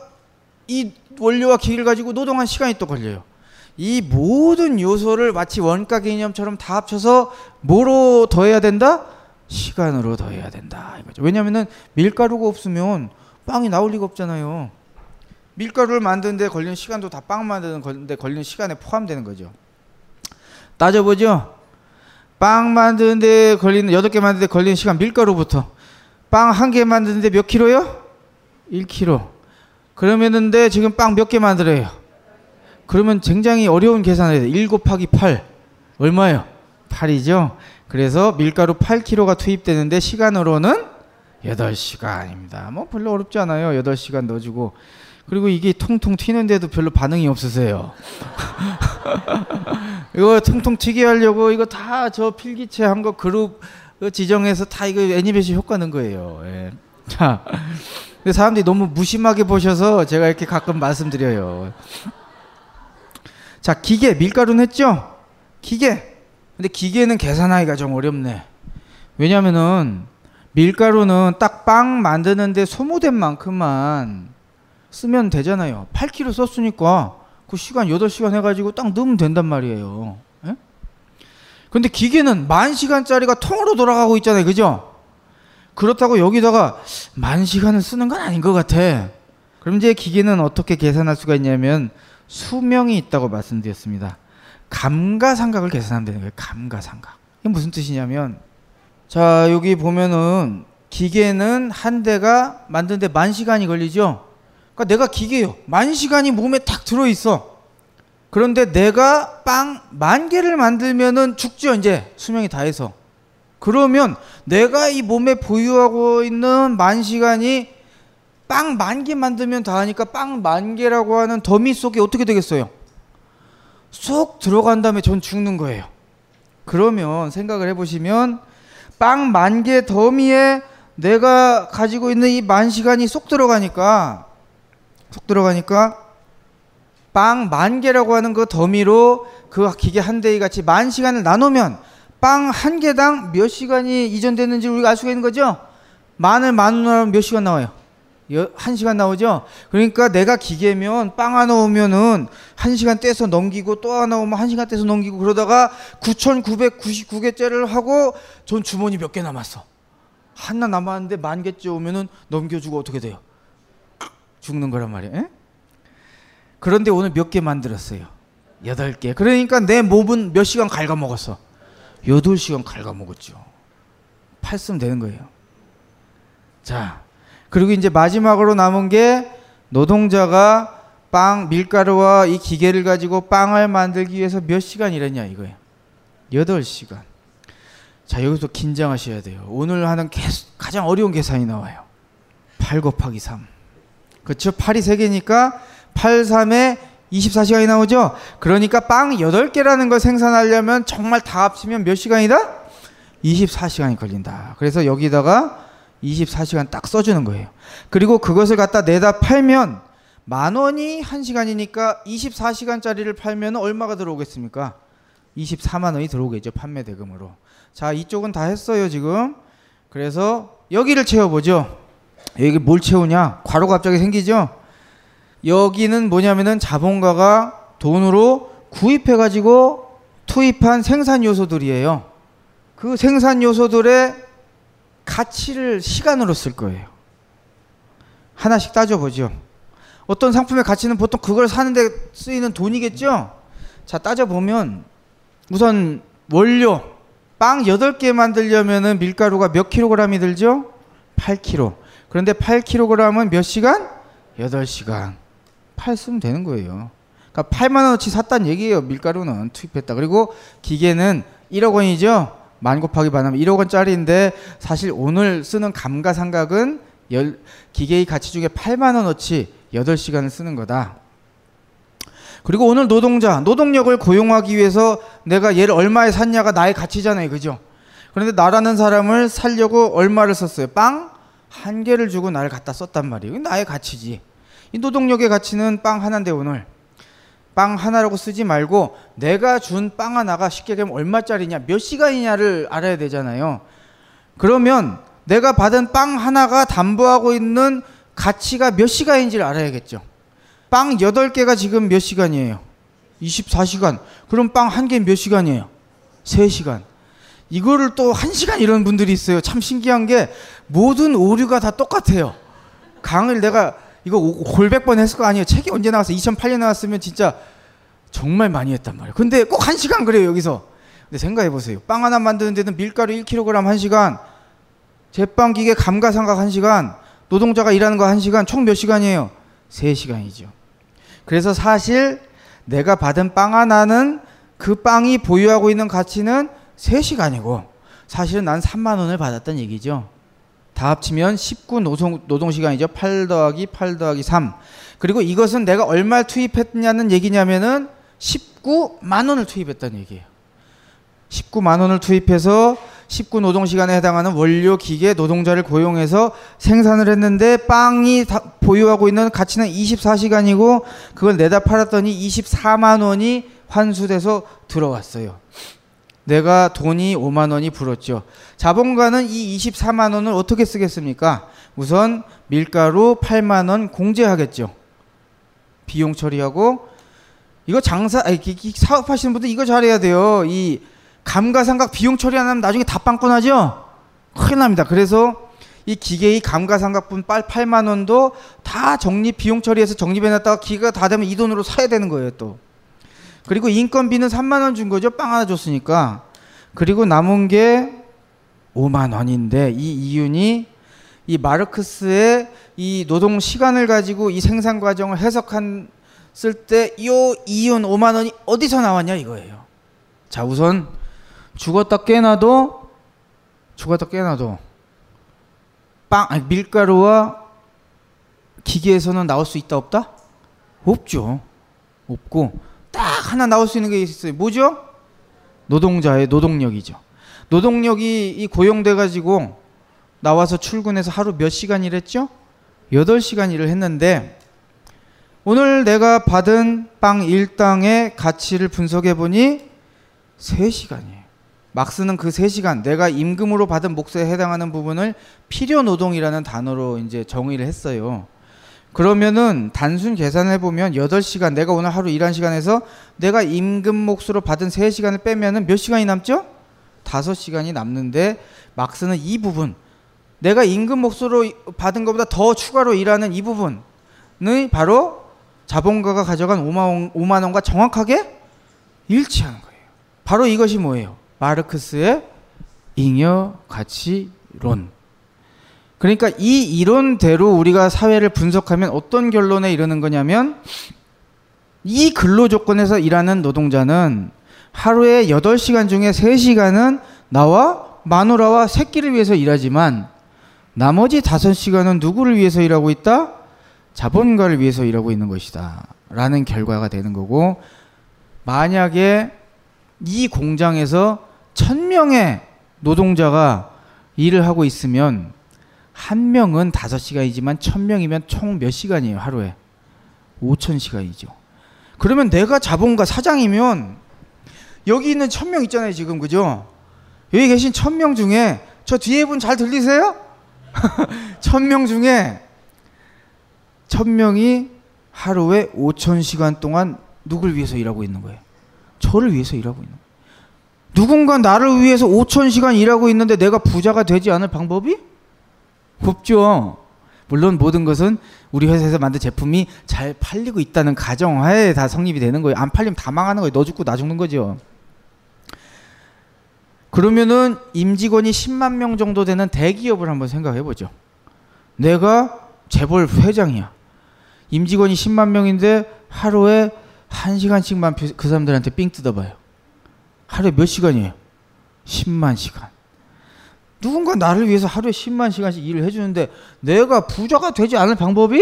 이 원료와 기계를 가지고 노동한 시간이 또 걸려요. 이 모든 요소를 마치 원가 개념처럼 다 합쳐서 뭐로 더해야 된다? 시간으로 더해야 된다. 이거죠. 왜냐면은 밀가루가 없으면 빵이 나올 리가 없잖아요. 밀가루를 만드는데 걸리는 시간도 다 빵 만드는 데 걸리는 시간에 포함되는 거죠. 따져보죠. 빵 만드는데 걸리는 여덟 개 만드는데 걸리는 시간 밀가루부터 빵 한 개 만드는데 몇 킬로요? 1킬로. 그러면은데 지금 빵 몇 개 만들어요? 그러면 굉장히 어려운 계산을 해야 돼. 1 곱하기 8 얼마예요? 8이죠. 그래서 밀가루 8kg가 투입되는데 시간으로는 8시간입니다. 뭐 별로 어렵지 않아요. 8시간 넣어주고 그리고 이게 통통 튀는데도 별로 반응이 없으세요. 이거 통통 튀게 하려고 이거 다 저 필기체 한 거 그룹 지정해서 다 이거 애니메이션 효과 는 거예요. 예. 자, 근데 사람들이 너무 무심하게 보셔서 제가 이렇게 가끔 말씀드려요. 자, 기계 밀가루는 했죠? 기계. 근데 기계는 계산하기가 좀 어렵네. 왜냐면은 밀가루는 딱 빵 만드는데 소모된 만큼만 쓰면 되잖아요. 8kg 썼으니까 그 시간 8시간 해가지고 딱 넣으면 된단 말이에요. 예? 근데 기계는 만 시간짜리가 통으로 돌아가고 있잖아요. 그죠? 그렇다고 여기다가 만 시간을 쓰는 건 아닌 것 같아. 그럼 이제 기계는 어떻게 계산할 수가 있냐면 수명이 있다고 말씀드렸습니다. 감가상각을 계산하면 되는 거예요. 감가상각. 이게 무슨 뜻이냐면 자 여기 보면은 기계는 한 대가 만드는데 만 시간이 걸리죠. 그러니까 내가 기계요. 만 시간이 몸에 딱 들어 있어. 그런데 내가 빵 만 개를 만들면은 죽죠 이제 수명이 다해서. 그러면 내가 이 몸에 보유하고 있는 만 시간이 빵 만 개 만들면 다 하니까 빵 만 개라고 하는 더미 속에 어떻게 되겠어요? 쏙 들어간 다음에 전 죽는 거예요. 그러면 생각을 해보시면 빵 만 개 더미에 내가 가지고 있는 이 만 시간이 쏙 들어가니까 쏙 들어가니까 빵 만 개라고 하는 그 더미로 그 기계 한 대에 같이 만 시간을 나누면 빵 한 개당 몇 시간이 이전됐는지 우리가 알 수가 있는 거죠? 만을 만으로 몇 시간 나와요? 여- 한 시간 나오죠? 그러니까 내가 기계면 빵 하나 오면은 한 시간 떼서 넘기고 또 하나 오면 한 시간 떼서 넘기고 그러다가 9,999개째를 하고 전 주머니 몇 개 남았어. 하나 남았는데 만 개째 오면은 넘겨주고 어떻게 돼요? 죽는 거란 말이에요. 에? 그런데 오늘 몇 개 만들었어요? 여덟 개. 그러니까 내 몸은 몇 시간 갉아먹었어? 여덟 시간 갉아먹었죠. 팔 쓰면 되는 거예요. 자, 그리고 이제 마지막으로 남은 게 노동자가 빵 밀가루와 이 기계를 가지고 빵을 만들기 위해서 몇 시간 일했냐 이거예요. 여덟 시간. 자, 여기서 긴장하셔야 돼요. 오늘 하는 계, 가장 어려운 계산이 나와요. 8 곱하기 3. 그렇죠? 8이 3개니까 8, 3에 24시간이 나오죠? 그러니까 빵 8개라는 걸 생산하려면 정말 다 합치면 몇 시간이다? 24시간이 걸린다. 그래서 여기다가 24시간 딱 써주는 거예요. 그리고 그것을 갖다 내다 팔면 만 원이 한 시간이니까 24시간짜리를 팔면 얼마가 들어오겠습니까? 24만 원이 들어오겠죠. 판매 대금으로. 자, 이쪽은 다 했어요, 지금. 그래서 여기를 채워보죠. 여기 뭘 채우냐? 괄호가 갑자기 생기죠? 여기는 뭐냐면은 자본가가 돈으로 구입해가지고 투입한 생산 요소들이에요. 그 생산 요소들의 가치를 시간으로 쓸 거예요. 하나씩 따져보죠. 어떤 상품의 가치는 보통 그걸 사는데 쓰이는 돈이겠죠? 자, 따져보면 우선 원료, 빵 8개 만들려면은 밀가루가 몇 킬로그램이 들죠? 8kg. 그런데 8kg은 몇 시간? 8시간. 8 쓰면 되는 거예요. 그러니까 8만 원어치 샀다는 얘기예요. 밀가루는 투입했다. 그리고 기계는 1억 원이죠. 만 곱하기 반하면 1억 원짜리인데 사실 오늘 쓰는 감가상각은 열, 기계의 가치 중에 8만 원어치 8시간을 쓰는 거다. 그리고 오늘 노동자, 노동력을 고용하기 위해서 내가 얘를 얼마에 샀냐가 나의 가치잖아요. 그죠? 그런데 나라는 사람을 살려고 얼마를 썼어요? 빵 한 개를 주고 나를 갖다 썼단 말이에요. 나의 가치지. 이 노동력의 가치는 빵 하나인데 오늘 빵 하나라고 쓰지 말고 내가 준 빵 하나가 쉽게 얘기하면 얼마짜리냐, 몇 시간이냐를 알아야 되잖아요. 그러면 내가 받은 빵 하나가 담보하고 있는 가치가 몇 시간인지를 알아야겠죠. 빵 8개가 지금 몇 시간이에요? 24시간. 그럼 빵 한 개 몇 시간이에요? 3시간. 이거를 또 1시간 이런 분들이 있어요. 참 신기한 게 모든 오류가 다 똑같아요. 강을 내가 이거 골백 번 했을 거 아니에요. 책이 언제 나왔어? 2008년 나왔으면 진짜 정말 많이 했단 말이에요. 근데 꼭 1시간 그래요, 여기서. 근데 생각해 보세요. 빵 하나 만드는 데는 밀가루 1kg 1시간, 제빵 기계 감가상각 1시간, 노동자가 일하는 거 1시간, 총 몇 시간이에요? 3시간이죠. 그래서 사실 내가 받은 빵 하나는 그 빵이 보유하고 있는 가치는 3시간이고 사실은 난 3만 원을 받았던 얘기죠. 다 합치면 19 노동, 노동 시간이죠. 8 더하기 8 더하기 3. 그리고 이것은 내가 얼마를 투입했냐는 얘기냐면은 19만 원을 투입했다는 얘기예요. 19만 원을 투입해서 19 노동 시간에 해당하는 원료 기계 노동자를 고용해서 생산을 했는데 빵이 보유하고 있는 가치는 24시간이고 그걸 내다 팔았더니 24만 원이 환수돼서 들어왔어요. 내가 돈이 5만 원이 불었죠. 자본가는 이 24만 원을 어떻게 쓰겠습니까? 우선 밀가루 8만 원 공제하겠죠. 비용 처리하고 이거 장사 아니 사업하시는 분들 이거 잘해야 돼요. 이 감가상각 비용 처리 안 하면 나중에 다 빵꾸나죠. 큰일 납니다. 그래서 이 기계의 감가상각분 8만 원도 다 적립 비용 처리해서 적립해 놨다가 기계가 다 되면 이 돈으로 사야 되는 거예요, 또. 그리고 인건비는 3만 원 준 거죠. 빵 하나 줬으니까. 그리고 남은 게 5만 원인데 이 이윤이 이 마르크스의 이 노동 시간을 가지고 이 생산 과정을 해석한 쓸때이 이윤 5만 원이 어디서 나왔냐 이거예요. 자, 우선 죽었다 깨나도 죽었다 깨나도 빵 아니, 밀가루와 기계에서는 나올 수 있다 없다? 없죠. 없고 딱 하나 나올 수 있는 게 있어요. 뭐죠? 노동자의 노동력이죠. 노동력이 이 고용돼 가지고 나와서 출근해서 하루 몇 시간 일했죠? 8시간 일을 했는데 오늘 내가 받은 빵 1당의 가치를 분석해 보니 3시간이에요. 막스는 그 3시간 내가 임금으로 받은 몫에 해당하는 부분을 필요 노동이라는 단어로 이제 정의를 했어요. 그러면은 단순 계산을 해보면 8시간 내가 오늘 하루 일한 시간에서 내가 임금 몫으로 받은 3시간을 빼면은 몇 시간이 남죠? 5시간이 남는데 막스는 이 부분 내가 임금 몫으로 받은 것보다 더 추가로 일하는 이 부분을 바로 자본가가 가져간 5만, 5만 원과 정확하게 일치하는 거예요. 바로 이것이 뭐예요? 마르크스의 잉여 가치론. 그러니까 이 이론대로 우리가 사회를 분석하면 어떤 결론에 이르는 거냐면 이 근로 조건에서 일하는 노동자는 하루에 8시간 중에 3시간은 나와 마누라와 새끼를 위해서 일하지만 나머지 5시간은 누구를 위해서 일하고 있다? 자본가를 위해서 일하고 있는 것이다. 라는 결과가 되는 거고 만약에 이 공장에서 1000명의 노동자가 일을 하고 있으면 한 명은 다섯 시간이지만 천 명이면 총 몇 시간이에요 하루에? 5천 시간이죠. 그러면 내가 자본가 사장이면 여기 있는 천명 있잖아요 지금 그죠? 여기 계신 천명 중에 저 뒤에 분 잘 들리세요? 천명 중에 천 명이 하루에 5천 시간 동안 누굴 위해서 일하고 있는 거예요? 저를 위해서 일하고 있는 거예요. 누군가 나를 위해서 5천 시간 일하고 있는데 내가 부자가 되지 않을 방법이? 없죠. 물론 모든 것은 우리 회사에서 만든 제품이 잘 팔리고 있다는 가정하에 다 성립이 되는 거예요. 안 팔리면 다 망하는 거예요. 너 죽고 나 죽는 거죠. 그러면은 임직원이 10만 명 정도 되는 대기업을 한번 생각해 보죠. 내가 재벌 회장이야. 임직원이 10만 명인데 하루에 1시간씩만 그 사람들한테 삥 뜯어봐요. 하루에 몇 시간이에요? 10만 시간. 누군가 나를 위해서 하루에 10만 시간씩 일을 해주는데 내가 부자가 되지 않을 방법이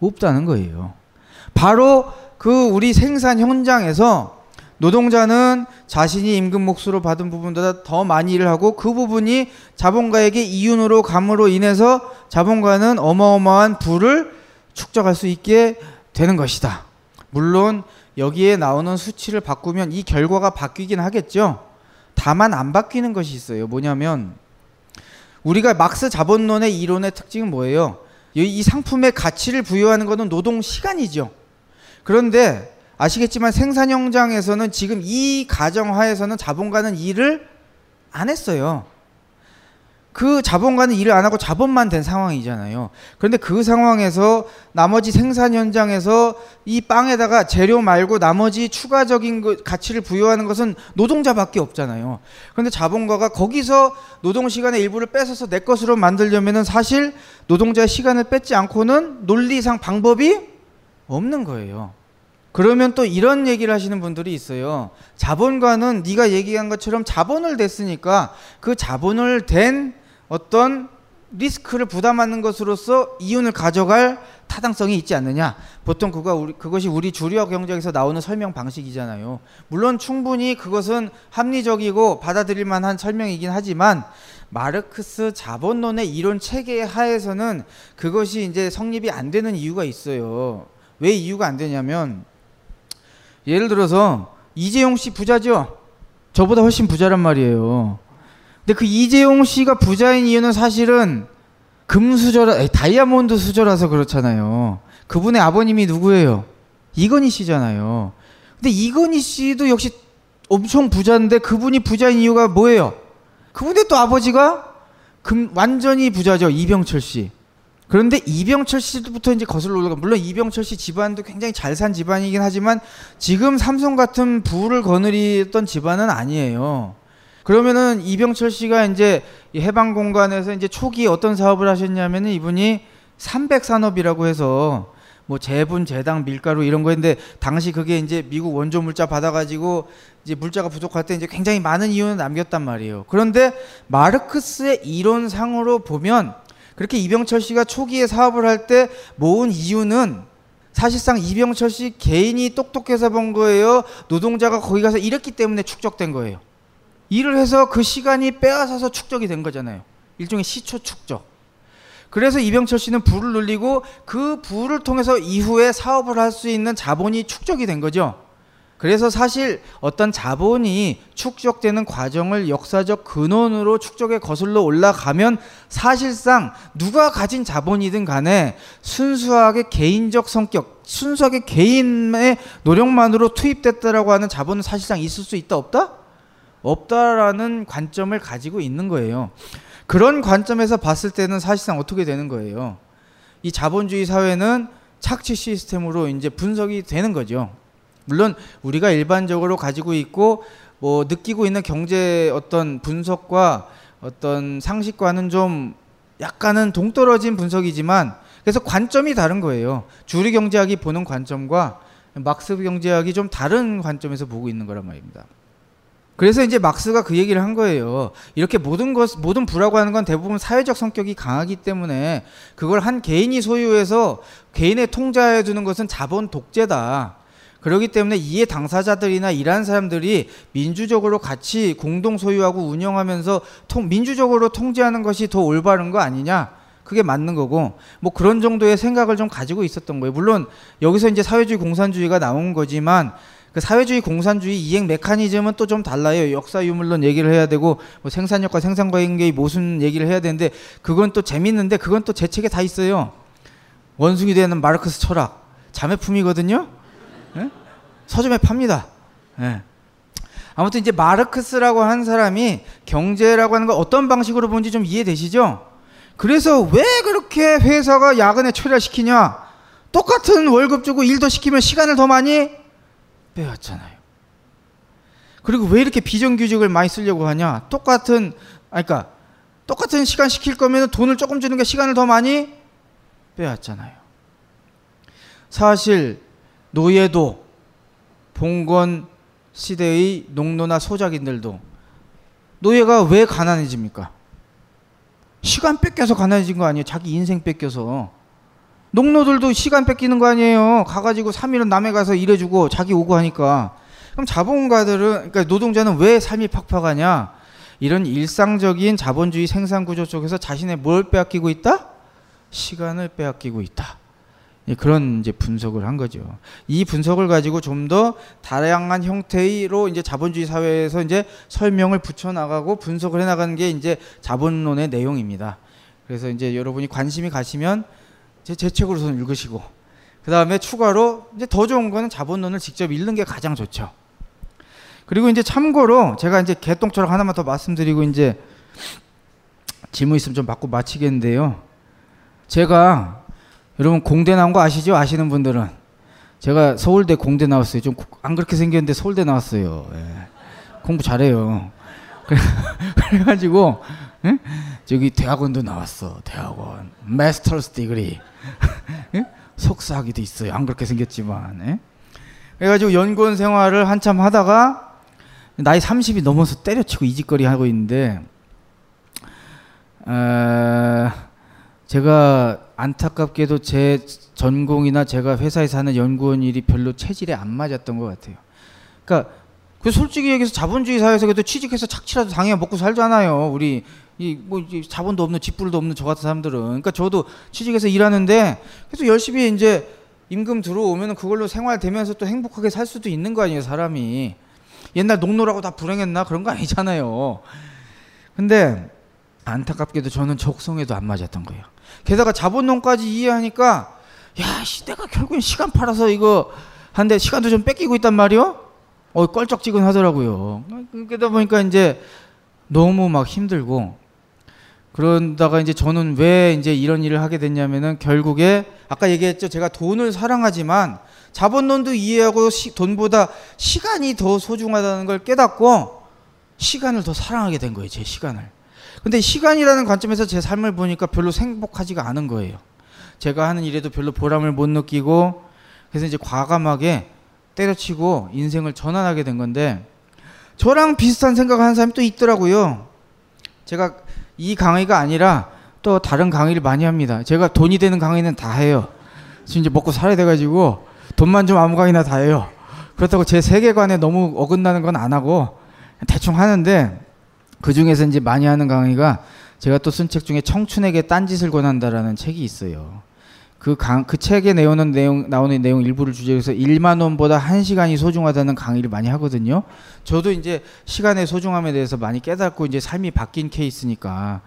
없다는 거예요. 바로 그 우리 생산 현장에서 노동자는 자신이 임금 몫으로 받은 부분보다 더 많이 일을 하고 그 부분이 자본가에게 이윤으로 감으로 인해서 자본가는 어마어마한 부를 축적할 수 있게 되는 것이다. 물론 여기에 나오는 수치를 바꾸면 이 결과가 바뀌긴 하겠죠. 다만 안 바뀌는 것이 있어요. 뭐냐면 우리가 막스 자본론의 이론의 특징은 뭐예요? 이 상품의 가치를 부여하는 것은 노동 시간이죠. 그런데 아시겠지만 생산 현장에서는 지금 이 가정 하에서는 자본가는 일을 안 했어요. 그 자본가는 일을 안 하고 자본만 된 상황이잖아요. 그런데 그 상황에서 나머지 생산 현장에서 이 빵에다가 재료 말고 나머지 추가적인 가치를 부여하는 것은 노동자밖에 없잖아요. 그런데 자본가가 거기서 노동 시간의 일부를 뺏어서 내 것으로 만들려면은 사실 노동자의 시간을 뺏지 않고는 논리상 방법이 없는 거예요. 그러면 또 이런 얘기를 하시는 분들이 있어요. 자본가는 네가 얘기한 것처럼 자본을 댔으니까 그 자본을 댄 어떤 리스크를 부담하는 것으로서 이윤을 가져갈 타당성이 있지 않느냐. 보통 그거 우리, 그것이 우리 주류 경제에서 나오는 설명 방식이잖아요. 물론 충분히 그것은 합리적이고 받아들일 만한 설명이긴 하지만 마르크스 자본론의 이론 체계 하에서는 그것이 이제 성립이 안 되는 이유가 있어요. 왜 이유가 안 되냐면 예를 들어서 이재용 씨 부자죠. 저보다 훨씬 부자란 말이에요. 근데 그 이재용 씨가 부자인 이유는 사실은 금수저라, 다이아몬드 수저라서 그렇잖아요. 그분의 아버님이 누구예요? 이건희 씨잖아요. 근데 이건희 씨도 역시 엄청 부자인데 그분이 부자인 이유가 뭐예요? 그분의 또 아버지가 금, 완전히 부자죠. 이병철 씨. 그런데 이병철 씨부터 이제 거슬러 올라가 물론 이병철 씨 집안도 굉장히 잘 산 집안이긴 하지만 지금 삼성 같은 부를 거느리던 집안은 아니에요. 그러면은 이병철 씨가 이제 해방 공간에서 이제 초기 어떤 사업을 하셨냐면은 이분이 삼백산업이라고 해서 뭐 재분, 재당, 밀가루 이런 거인데 당시 그게 이제 미국 원조 물자 받아가지고 이제 물자가 부족할 때 이제 굉장히 많은 이윤을 남겼단 말이에요. 그런데 마르크스의 이론상으로 보면 그렇게 이병철 씨가 초기에 사업을 할 때 모은 이유는 사실상 이병철 씨 개인이 똑똑해서 본 거예요. 노동자가 거기 가서 일했기 때문에 축적된 거예요. 일을 해서 그 시간이 빼앗아서 축적이 된 거잖아요. 일종의 시초 축적. 그래서 이병철 씨는 부를 늘리고 그 부를 통해서 이후에 사업을 할 수 있는 자본이 축적이 된 거죠. 그래서 사실 어떤 자본이 축적되는 과정을 역사적 근원으로 축적에 거슬러 올라가면 사실상 누가 가진 자본이든 간에 순수하게 개인적 성격, 순수하게 개인의 노력만으로 투입됐다라고 하는 자본은 사실상 있을 수 있다 없다? 없다라는 관점을 가지고 있는 거예요. 그런 관점에서 봤을 때는 사실상 어떻게 되는 거예요? 이 자본주의 사회는 착취 시스템으로 이제 분석이 되는 거죠. 물론 우리가 일반적으로 가지고 있고 뭐 느끼고 있는 경제 어떤 분석과 어떤 상식과는 좀 약간은 동떨어진 분석이지만 그래서 관점이 다른 거예요. 주류 경제학이 보는 관점과 막스 경제학이 좀 다른 관점에서 보고 있는 거란 말입니다. 그래서 이제 막스가 그 얘기를 한 거예요. 이렇게 모든 것, 모든 부라고 하는 건 대부분 사회적 성격이 강하기 때문에 그걸 한 개인이 소유해서 개인의 통제해 두는 것은 자본 독재다. 그렇기 때문에 이해 당사자들이나 일하는 사람들이 민주적으로 같이 공동 소유하고 운영하면서 통, 민주적으로 통제하는 것이 더 올바른 거 아니냐? 그게 맞는 거고 뭐 그런 정도의 생각을 좀 가지고 있었던 거예요. 물론 여기서 이제 사회주의 공산주의가 나온 거지만 그 사회주의 공산주의 이행 메커니즘은 또 좀 달라요. 역사 유물론 얘기를 해야 되고 뭐 생산력과 생산관계의 모순 얘기를 해야 되는데 그건 또 재밌는데 그건 또 제 책에 다 있어요. 원숭이 되는 마르크스 철학 자매품이거든요. 네? 서점에 팝니다. 네. 아무튼 이제 마르크스라고 한 사람이 경제라고 하는 걸 어떤 방식으로 본지 좀 이해되시죠? 그래서 왜 그렇게 회사가 야근에 처리를 시키냐? 똑같은 월급 주고 일도 시키면 시간을 더 많이 빼앗잖아요. 그리고 왜 이렇게 비정규직을 많이 쓰려고 하냐? 똑같은 아 그러니까 똑같은 시간 시킬 거면 돈을 조금 주는 게 시간을 더 많이 빼앗잖아요. 사실 노예도 봉건 시대의 농노나 소작인들도 노예가 왜 가난해집니까? 시간 뺏겨서 가난해진 거 아니에요? 자기 인생 뺏겨서. 농노들도 시간 뺏기는 거 아니에요? 가가지고 3일은 남해 가서 일해주고 자기 오고 하니까. 그럼 자본가들은, 그러니까 노동자는 왜 삶이 팍팍하냐? 이런 일상적인 자본주의 생산 구조 속에서 자신의 뭘 빼앗기고 있다? 시간을 빼앗기고 있다. 예, 그런 이제 분석을 한 거죠. 이 분석을 가지고 좀 더 다양한 형태로 이제 자본주의 사회에서 이제 설명을 붙여 나가고 분석을 해 나가는 게 이제 자본론의 내용입니다. 그래서 이제 여러분이 관심이 가시면 제, 제 책으로 선 읽으시고 그 다음에 추가로 이제 더 좋은 거는 자본론을 직접 읽는 게 가장 좋죠. 그리고 이제 참고로 제가 이제 개똥처럼 하나만 더 말씀드리고 이제 질문 있으면 좀 받고 마치겠는데요. 제가 여러분 공대 나온 거 아시죠? 아시는 분들은 제가 서울대 공대 나왔어요. 좀 안 그렇게 생겼는데 서울대 나왔어요. 예. 공부 잘해요. 그래가지고 예? 저기 대학원도 나왔어. 대학원 마스터스 디그리 예? 석사학위도 있어요. 안 그렇게 생겼지만 예? 그래가지고 연구원 생활을 한참 하다가 나이 30이 넘어서 때려치고 이직거리 하고 있는데 어, 제가 안타깝게도 제 전공이나 제가 회사에서 하는 연구원 일이 별로 체질에 안 맞았던 것 같아요. 그러니까 그 솔직히 얘기해서 자본주의 사회에서 그래도 취직해서 착취라도 당해 먹고 살잖아요. 우리 이뭐 자본도 없는 집불도 없는 저 같은 사람들은. 그러니까 저도 취직해서 일하는데 그래서 열심히 이제 임금 들어오면 그걸로 생활되면서 또 행복하게 살 수도 있는 거 아니에요, 사람이. 옛날 농노라고 다 불행했나 그런 거 아니잖아요. 근데 안타깝게도 저는 적성에도 안 맞았던 거예요. 게다가 자본론까지 이해하니까 야, 씨, 내가 결국엔 시간 팔아서 이거 한데 시간도 좀 뺏기고 있단 말이요. 어, 껄쩍지근 하더라고요. 그러다 보니까 이제 너무 막 힘들고 그런다가 이제 저는 왜 이제 이런 일을 하게 됐냐면은 결국에 아까 얘기했죠. 제가 돈을 사랑하지만 자본론도 이해하고 시, 돈보다 시간이 더 소중하다는 걸 깨닫고 시간을 더 사랑하게 된 거예요. 제 시간을. 근데 시간이라는 관점에서 제 삶을 보니까 별로 행복하지가 않은 거예요. 제가 하는 일에도 별로 보람을 못 느끼고 그래서 이제 과감하게 때려치고 인생을 전환하게 된 건데 저랑 비슷한 생각을 하는 사람이 또 있더라고요. 제가 이 강의가 아니라 또 다른 강의를 많이 합니다. 제가 돈이 되는 강의는 다 해요. 지금 이제 먹고 살아야 돼가지고 돈만 좀 아무 강의나 다 해요. 그렇다고 제 세계관에 너무 어긋나는 건 안 하고 대충 하는데 그 중에서 이제 많이 하는 강의가 제가 또 쓴 책 중에 청춘에게 딴짓을 권한다라는 책이 있어요. 그, 강, 그 책에 내오는 내용, 나오는 내용 일부를 주제로 해서 1만 원보다 1시간이 소중하다는 강의를 많이 하거든요. 저도 이제 시간의 소중함에 대해서 많이 깨닫고 이제 삶이 바뀐 케이스니까.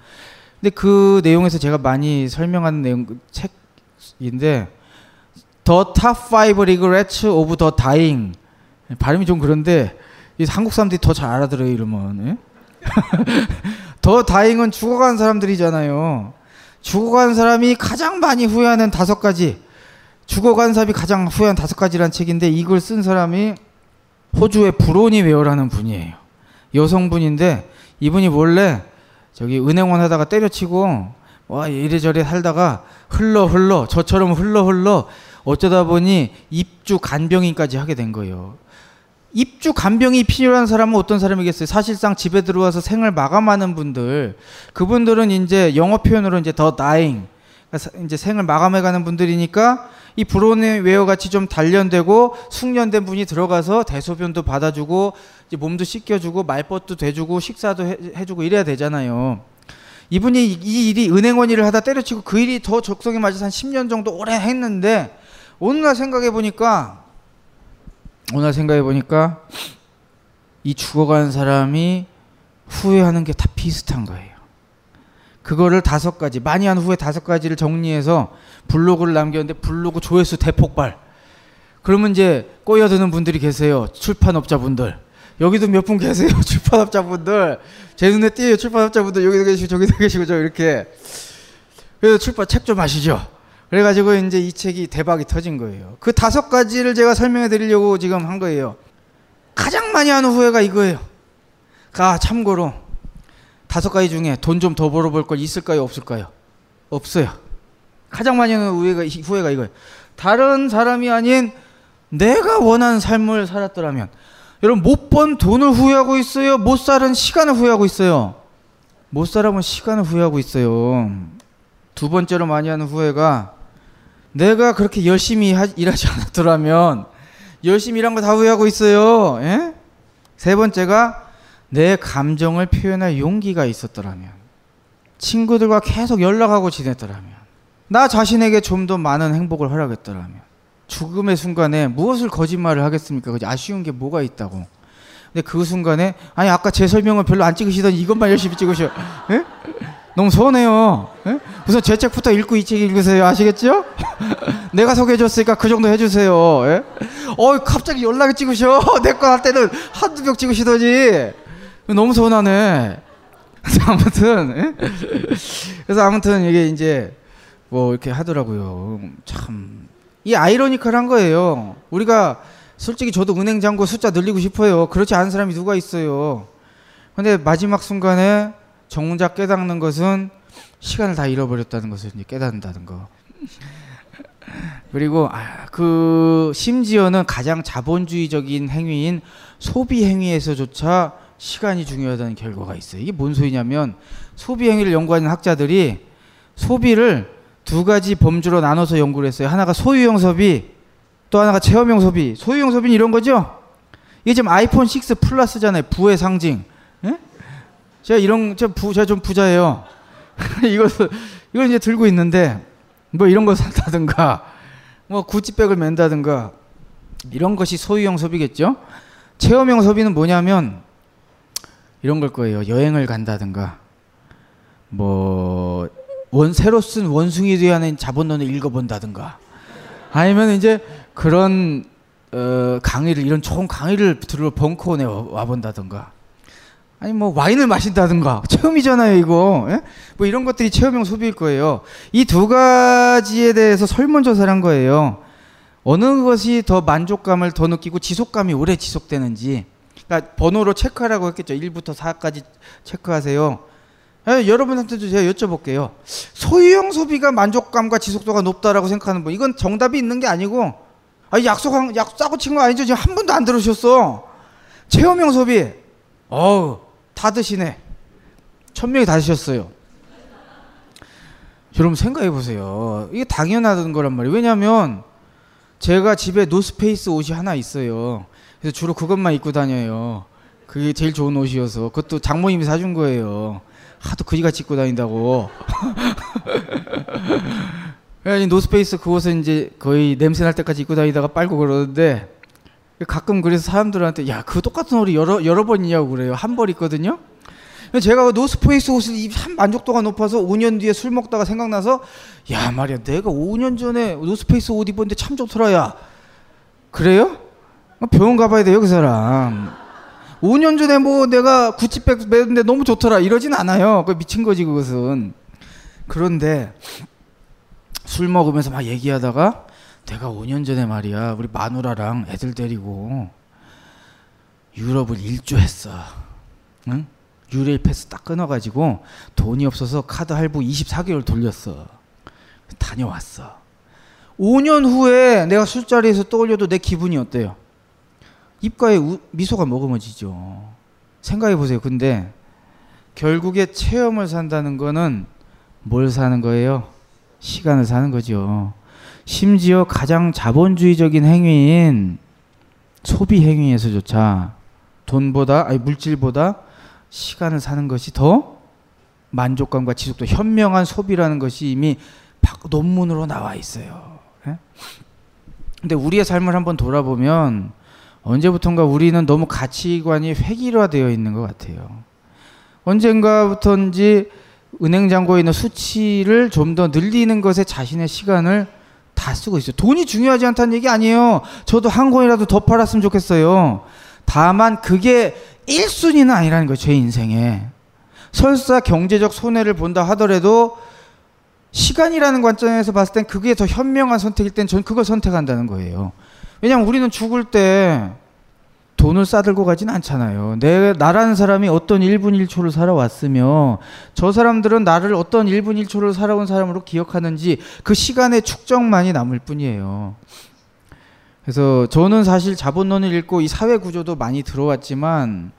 근데 그 내용에서 제가 많이 설명하는 내용, 그 책인데, The Top 5 Regrets of the Dying. 발음이 좀 그런데, 한국 사람들이 더 잘 알아들어요, 이러면. 예? 더 다잉은 죽어간 사람들이잖아요. 죽어간 사람이 가장 많이 후회하는 다섯 가지. 죽어간 사람이 가장 후회한 다섯 가지란 책인데 이걸 쓴 사람이 호주의 브로니 웨어라는 분이에요. 여성분인데 이분이 원래 저기 은행원 하다가 때려치고 와 이래저래 살다가 흘러 흘러 저처럼 흘러 흘러 어쩌다 보니 입주 간병인까지 하게 된 거예요. 입주 간병이 필요한 사람은 어떤 사람이겠어요? 사실상 집에 들어와서 생을 마감하는 분들, 그분들은 이제 영어 표현으로 이제 더 dying, 그러니까 이제 생을 마감해가는 분들이니까 이 브로네 웨어 같이 좀 단련되고 숙련된 분이 들어가서 대소변도 받아주고 몸도 씻겨주고 말벗도 대주고 식사도 해, 주고 이래야 되잖아요. 이분이 이 일이 은행원 일을 하다 때려치고 그 일이 더 적성에 맞아서 한 10년 정도 오래 했는데 어느 날 생각해 보니까 오늘 생각해 보니까 이 죽어간 사람이 후회하는 게 다 비슷한 거예요. 그거를 다섯 가지, 많이 한 후에 다섯 가지를 정리해서 블로그를 남겼는데 블로그 조회수 대폭발. 그러면 이제 꼬여드는 분들이 계세요. 출판업자분들. 여기도 몇 분 계세요. 출판업자분들. 제 눈에 띄어요. 출판업자분들. 여기도 계시고 저기도 계시고 저 이렇게. 그래서 출판 책좀 아시죠? 그래가지고 이제 이 책이 대박이 터진 거예요. 그 다섯 가지를 제가 설명해 드리려고 지금 한 거예요. 가장 많이 하는 후회가 이거예요. 가 참고로 다섯 가지 중에 돈 좀 더 벌어볼 걸 있을까요? 없을까요? 없어요. 가장 많이 하는 후회가, 후회가 이거예요. 다른 사람이 아닌 내가 원하는 삶을 살았더라면 여러분 못 번 돈을 후회하고 있어요. 못 살은 시간을 후회하고 있어요. 못 살아본 시간을 후회하고 있어요. 두 번째로 많이 하는 후회가 내가 그렇게 열심히 하, 일하지 않았더라면 열심히 일한 거 다 후회하고 있어요. 예? 세 번째가 내 감정을 표현할 용기가 있었더라면 친구들과 계속 연락하고 지냈더라면 나 자신에게 좀 더 많은 행복을 허락했더라면 죽음의 순간에 무엇을 거짓말을 하겠습니까? 아쉬운 게 뭐가 있다고. 근데 그 순간에 아니 아까 제 설명은 별로 안 찍으시더니 이것만 열심히 찍으셔. 예? 너무 서운해요. 에? 우선 제 책부터 읽고 이 책 읽으세요. 아시겠죠? 내가 소개해줬으니까 그 정도 해주세요. 에? 어, 갑자기 연락이 찍으셔. 내 거 할 때는 한두 명 찍으시더니. 너무 서운하네. 아무튼, 에? 그래서 아무튼 이게 이제 뭐 이렇게 하더라고요. 참. 이 아이러니컬한 거예요. 우리가 솔직히 저도 은행 잔고 숫자 늘리고 싶어요. 그렇지 않은 사람이 누가 있어요. 근데 마지막 순간에 정작 깨닫는 것은 시간을 다 잃어버렸다는 것을 이제 깨닫는다는 거. 그리고 아, 그 심지어는 가장 자본주의적인 행위인 소비 행위에서조차 시간이 중요하다는 결과가 있어요. 이게 뭔 소리냐면 소비 행위를 연구하는 학자들이 소비를 두 가지 범주로 나눠서 연구를 했어요. 하나가 소유형 소비, 또 하나가 체험형 소비. 소유형 소비는 이런 거죠. 이게 지금 아이폰 6 플러스잖아요. 부의 상징. 제가 이런 저 부, 제가 좀 부자예요. 이것을 이걸 이제 들고 있는데 뭐 이런 거 산다든가 뭐 구찌백을 맨다든가 이런 것이 소유형 소비겠죠. 체험형 소비는 뭐냐면 이런 걸 거예요. 여행을 간다든가 뭐 원 새로 쓴 원숭이 대하는 자본론을 읽어본다든가 아니면 이제 그런 어, 강의를 이런 좋은 강의를 들으러 벙커원에 와- 와본다든가 아니 뭐 와인을 마신다든가 체험이잖아요 이거. 예? 뭐 이런 것들이 체험형 소비일 거예요. 이 두 가지에 대해서 설문조사를 한 거예요. 어느 것이 더 만족감을 더 느끼고 지속감이 오래 지속되는지. 그러니까 번호로 체크하라고 했겠죠. 1부터 4까지 체크하세요. 예, 여러분한테도 제가 여쭤볼게요. 소유형 소비가 만족감과 지속도가 높다라고 생각하는 분 이건 정답이 있는 게 아니고 아 약속한 약 싸고 친 거 아니죠? 지금 한 번도 안 들으셨어. 체험형 소비. 어우 다 드시네. 천 명이 다 드셨어요. 여러분 생각해 보세요. 이게 당연한 거란 말이에요. 왜냐하면 제가 집에 노스페이스 옷이 하나 있어요. 그래서 주로 그것만 입고 다녀요. 그게 제일 좋은 옷이어서. 그것도 장모님이 사준 거예요. 하도 그지같이 입고 다닌다고. 노스페이스 그 옷은 이제 거의 냄새 날 때까지 입고 다니다가 빨고 그러는데 가끔 그래서 사람들한테 야 그 똑같은 옷이 여러 여러 번 있냐고 그래요 한 벌 있거든요. 제가 그 노스페이스 옷을 입- 한 만족도가 높아서 5년 뒤에 술 먹다가 생각나서 야 말이야 내가 5년 전에 노스페이스 옷 입었는데 참 좋더라 야 그래요? 어, 병원 가봐야 돼요 그 사람. 5년 전에 뭐 내가 구찌백 매는데 너무 좋더라 이러진 않아요. 그 미친 거지 그것은. 그런데 술 먹으면서 막 얘기하다가 내가 5년 전에 말이야 우리 마누라랑 애들 데리고 유럽을 일주했어. 응? 유레일 패스 딱 끊어가지고 돈이 없어서 카드 할부 24개월 돌렸어. 다녀왔어. 5년 후에 내가 술자리에서 떠올려도 내 기분이 어때요? 입가에 우- 미소가 머금어지죠. 생각해 보세요. 근데 결국에 체험을 산다는 거는 뭘 사는 거예요? 시간을 사는 거죠. 심지어 가장 자본주의적인 행위인 소비 행위에서조차 돈보다 아니 물질보다 시간을 사는 것이 더 만족감과 지속도 현명한 소비라는 것이 이미 박- 논문으로 나와 있어요. 예? 근데 우리의 삶을 한번 돌아보면 언제부턴가 우리는 너무 가치관이 획일화되어 있는 것 같아요. 언젠가부터인지 은행 잔고에 있는 수치를 좀 더 늘리는 것에 자신의 시간을 다 쓰고 있어요. 돈이 중요하지 않다는 얘기 아니에요. 저도 한 권이라도 더 팔았으면 좋겠어요. 다만 그게 1순위는 아니라는 거예요. 제 인생에. 설사 경제적 손해를 본다 하더라도 시간이라는 관점에서 봤을 땐 그게 더 현명한 선택일 땐 전 그걸 선택한다는 거예요. 왜냐하면 우리는 죽을 때 돈을 싸들고 가진 않잖아요. 내 나라는 사람이 어떤 1분 1초를 살아왔으며 저 사람들은 나를 어떤 1분 1초를 살아온 사람으로 기억하는지 그 시간의 축적만이 남을 뿐이에요. 그래서 저는 사실 자본론을 읽고 이 사회 구조도 많이 들어왔지만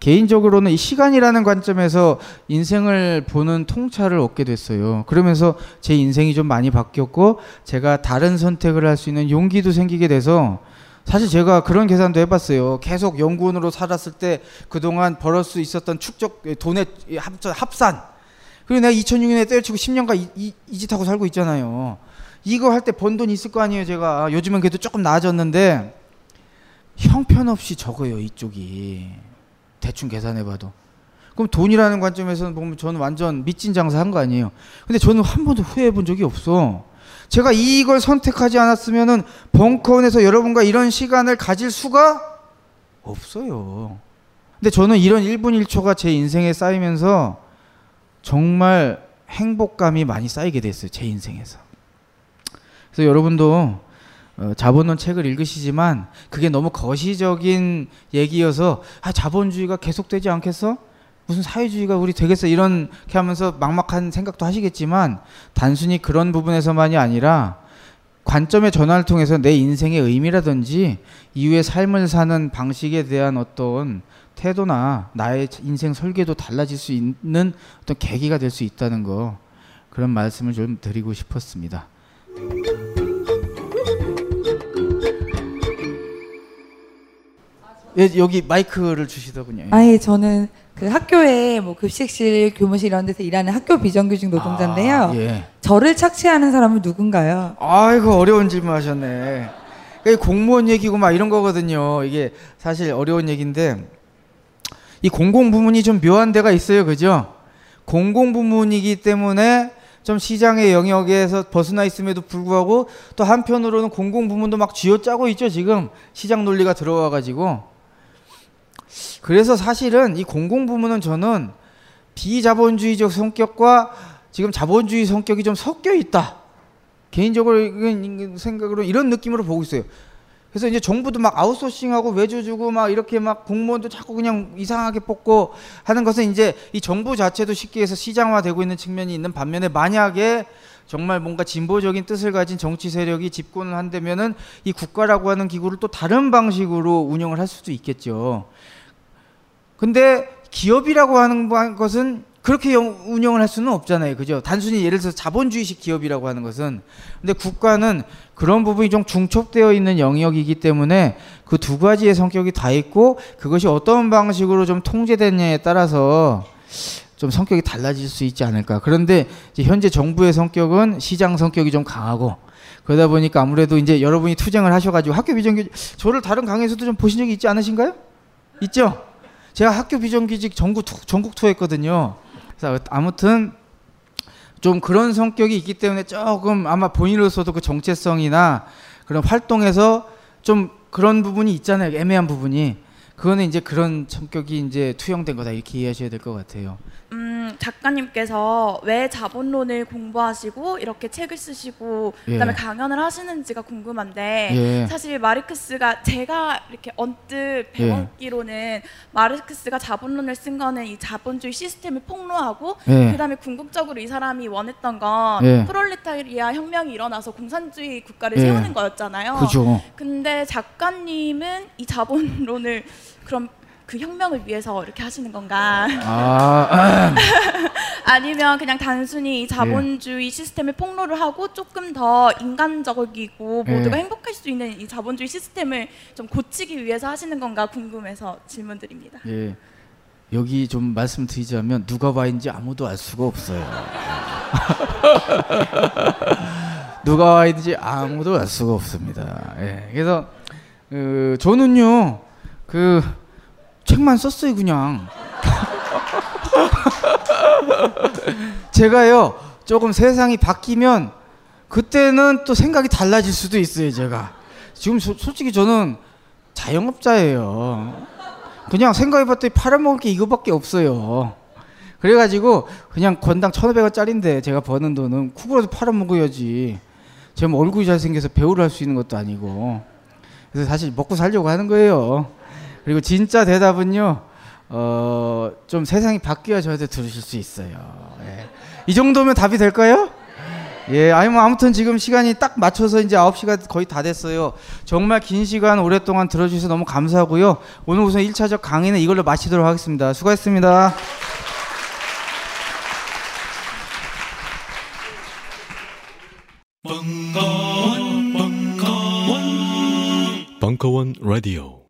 개인적으로는 이 시간이라는 관점에서 인생을 보는 통찰을 얻게 됐어요. 그러면서 제 인생이 좀 많이 바뀌었고 제가 다른 선택을 할 수 있는 용기도 생기게 돼서 사실 제가 그런 계산도 해봤어요. 계속 연구원으로 살았을 때 그동안 벌을 수 있었던 축적 돈의 합- 합산. 그리고 내가 2006년에 때려치고 10년간 이, 이, 짓 하고 살고 있잖아요. 이거 할 때 번 돈 있을 거 아니에요, 제가. 요즘은 그래도 조금 나아졌는데 형편없이 적어요, 이쪽이. 대충 계산해봐도. 그럼 돈이라는 관점에서 보면 저는 완전 밑진 장사 한 거 아니에요. 근데 저는 한 번도 후회해 본 적이 없어. 제가 이걸 선택하지 않았으면은 벙커원에서 여러분과 이런 시간을 가질 수가 없어요. 근데 저는 이런 1분 1초가 제 인생에 쌓이면서 정말 행복감이 많이 쌓이게 됐어요. 제 인생에서. 그래서 여러분도 어, 자본론 책을 읽으시지만 그게 너무 거시적인 얘기여서 아 자본주의가 계속되지 않겠어? 무슨 사회주의가 우리 되겠어 이런 게 하면서 막막한 생각도 하시겠지만 단순히 그런 부분에서만이 아니라 관점의 전환을 통해서 내 인생의 의미라든지 이후의 삶을 사는 방식에 대한 어떤 태도나 나의 인생 설계도 달라질 수 있는 어떤 계기가 될 수 있다는 거 그런 말씀을 좀 드리고 싶었습니다. 예, 여기 마이크를 주시더군요. 예. 아예 저는 그 학교에 뭐 급식실, 교무실 이런 데서 일하는 학교 비정규직 노동자인데요. 아, 예. 저를 착취하는 사람은 누군가요? 아이고 어려운 질문 하셨네. 그러니까 공무원 얘기고 막 이런 거거든요. 이게 사실 어려운 얘기인데 이 공공 부문이 좀 묘한 데가 있어요. 그죠? 공공 부문이기 때문에 좀 시장의 영역에서 벗어나 있음에도 불구하고 또 한편으로는 공공 부문도 막 쥐어짜고 있죠. 지금 시장 논리가 들어와 가지고 그래서 사실은 이 공공 부문은 저는 비자본주의적 성격과 지금 자본주의 성격이 좀 섞여 있다. 개인적으로 생각으로 이런 느낌으로 보고 있어요. 그래서 이제 정부도 막 아웃소싱하고 외주 주고 막 이렇게 막 공무원도 자꾸 그냥 이상하게 뽑고 하는 것은 이제 이 정부 자체도 쉽게 해서 시장화되고 있는 측면이 있는 반면에 만약에 정말 뭔가 진보적인 뜻을 가진 정치 세력이 집권을 한다면은 이 국가라고 하는 기구를 또 다른 방식으로 운영을 할 수도 있겠죠. 근데 기업이라고 하는 것은 그렇게 운영을 할 수는 없잖아요. 그죠? 단순히 예를 들어서 자본주의식 기업이라고 하는 것은. 근데 국가는 그런 부분이 좀 중첩되어 있는 영역이기 때문에 그 두 가지의 성격이 다 있고 그것이 어떤 방식으로 좀 통제됐냐에 따라서 좀 성격이 달라질 수 있지 않을까. 그런데 현재 정부의 성격은 시장 성격이 좀 강하고 그러다 보니까 아무래도 이제 여러분이 투쟁을 하셔가지고 학교 비정규직 저를 다른 강의에서도 좀 보신 적이 있지 않으신가요? 있죠? 제가 학교 비정규직 전국 투, 전국 투어했거든요. 그래서 아무튼 좀 그런 성격이 있기 때문에 조금 아마 본인으로서도 그 정체성이나 그런 활동에서 좀 그런 부분이 있잖아요. 애매한 부분이. 그거는 이제 그런 성격이 이제 투영된 거다 이렇게 이해하셔야 될 것 같아요. 음, 작가님께서 왜 자본론을 공부하시고 이렇게 책을 쓰시고 예. 그다음에 강연을 하시는지가 궁금한데 예. 사실 마르크스가 제가 이렇게 언뜻 배웠기로는 마르크스가 자본론을 쓴 거는 이 자본주의 시스템을 폭로하고 예. 그다음에 궁극적으로 이 사람이 원했던 건 예. 프롤레타리아 혁명이 일어나서 공산주의 국가를 예. 세우는 거였잖아요. 그죠. 근데 작가님은 이 자본론을 그럼 그 혁명을 위해서 이렇게 하시는 건가? 아, 아니면 그냥 단순히 이 자본주의 예. 시스템을 폭로를 하고 조금 더 인간적이고 예. 모두가 행복할 수 있는 이 자본주의 시스템을 좀 고치기 위해서 하시는 건가 궁금해서 질문드립니다. 예. 여기 좀 말씀드리자면 누가 와인지 아무도 알 수가 없어요. 누가 와인지 아무도 알 수가 없습니다. 예. 그래서 그 저는요 그 책만 썼어요 그냥. 제가요 조금 세상이 바뀌면 그때는 또 생각이 달라질 수도 있어요 제가. 지금 소- 솔직히 저는 자영업자예요. 그냥 생각해봤더니 팔아먹을 게 이거밖에 없어요. 그래가지고 그냥 건당 1,500원짜리인데 제가 버는 돈은 쿡으로도 팔아먹어야지. 제가 뭐 얼굴이 잘생겨서 배우를 할 수 있는 것도 아니고. 그래서 사실 먹고 살려고 하는 거예요. 그리고 진짜 대답은요. 어, 좀 세상이 바뀌어야 저한테 들으실 수 있어요. 예. 이 정도면 답이 될까요? 예, 아니 뭐 아무튼 지금 시간이 딱 맞춰서 이제 9시가 거의 다 됐어요. 정말 긴 시간 오랫동안 들어주셔서 너무 감사하고요. 오늘 우선 1차적 강의는 이걸로 마치도록 하겠습니다. 수고하셨습니다. 벙커원 라디오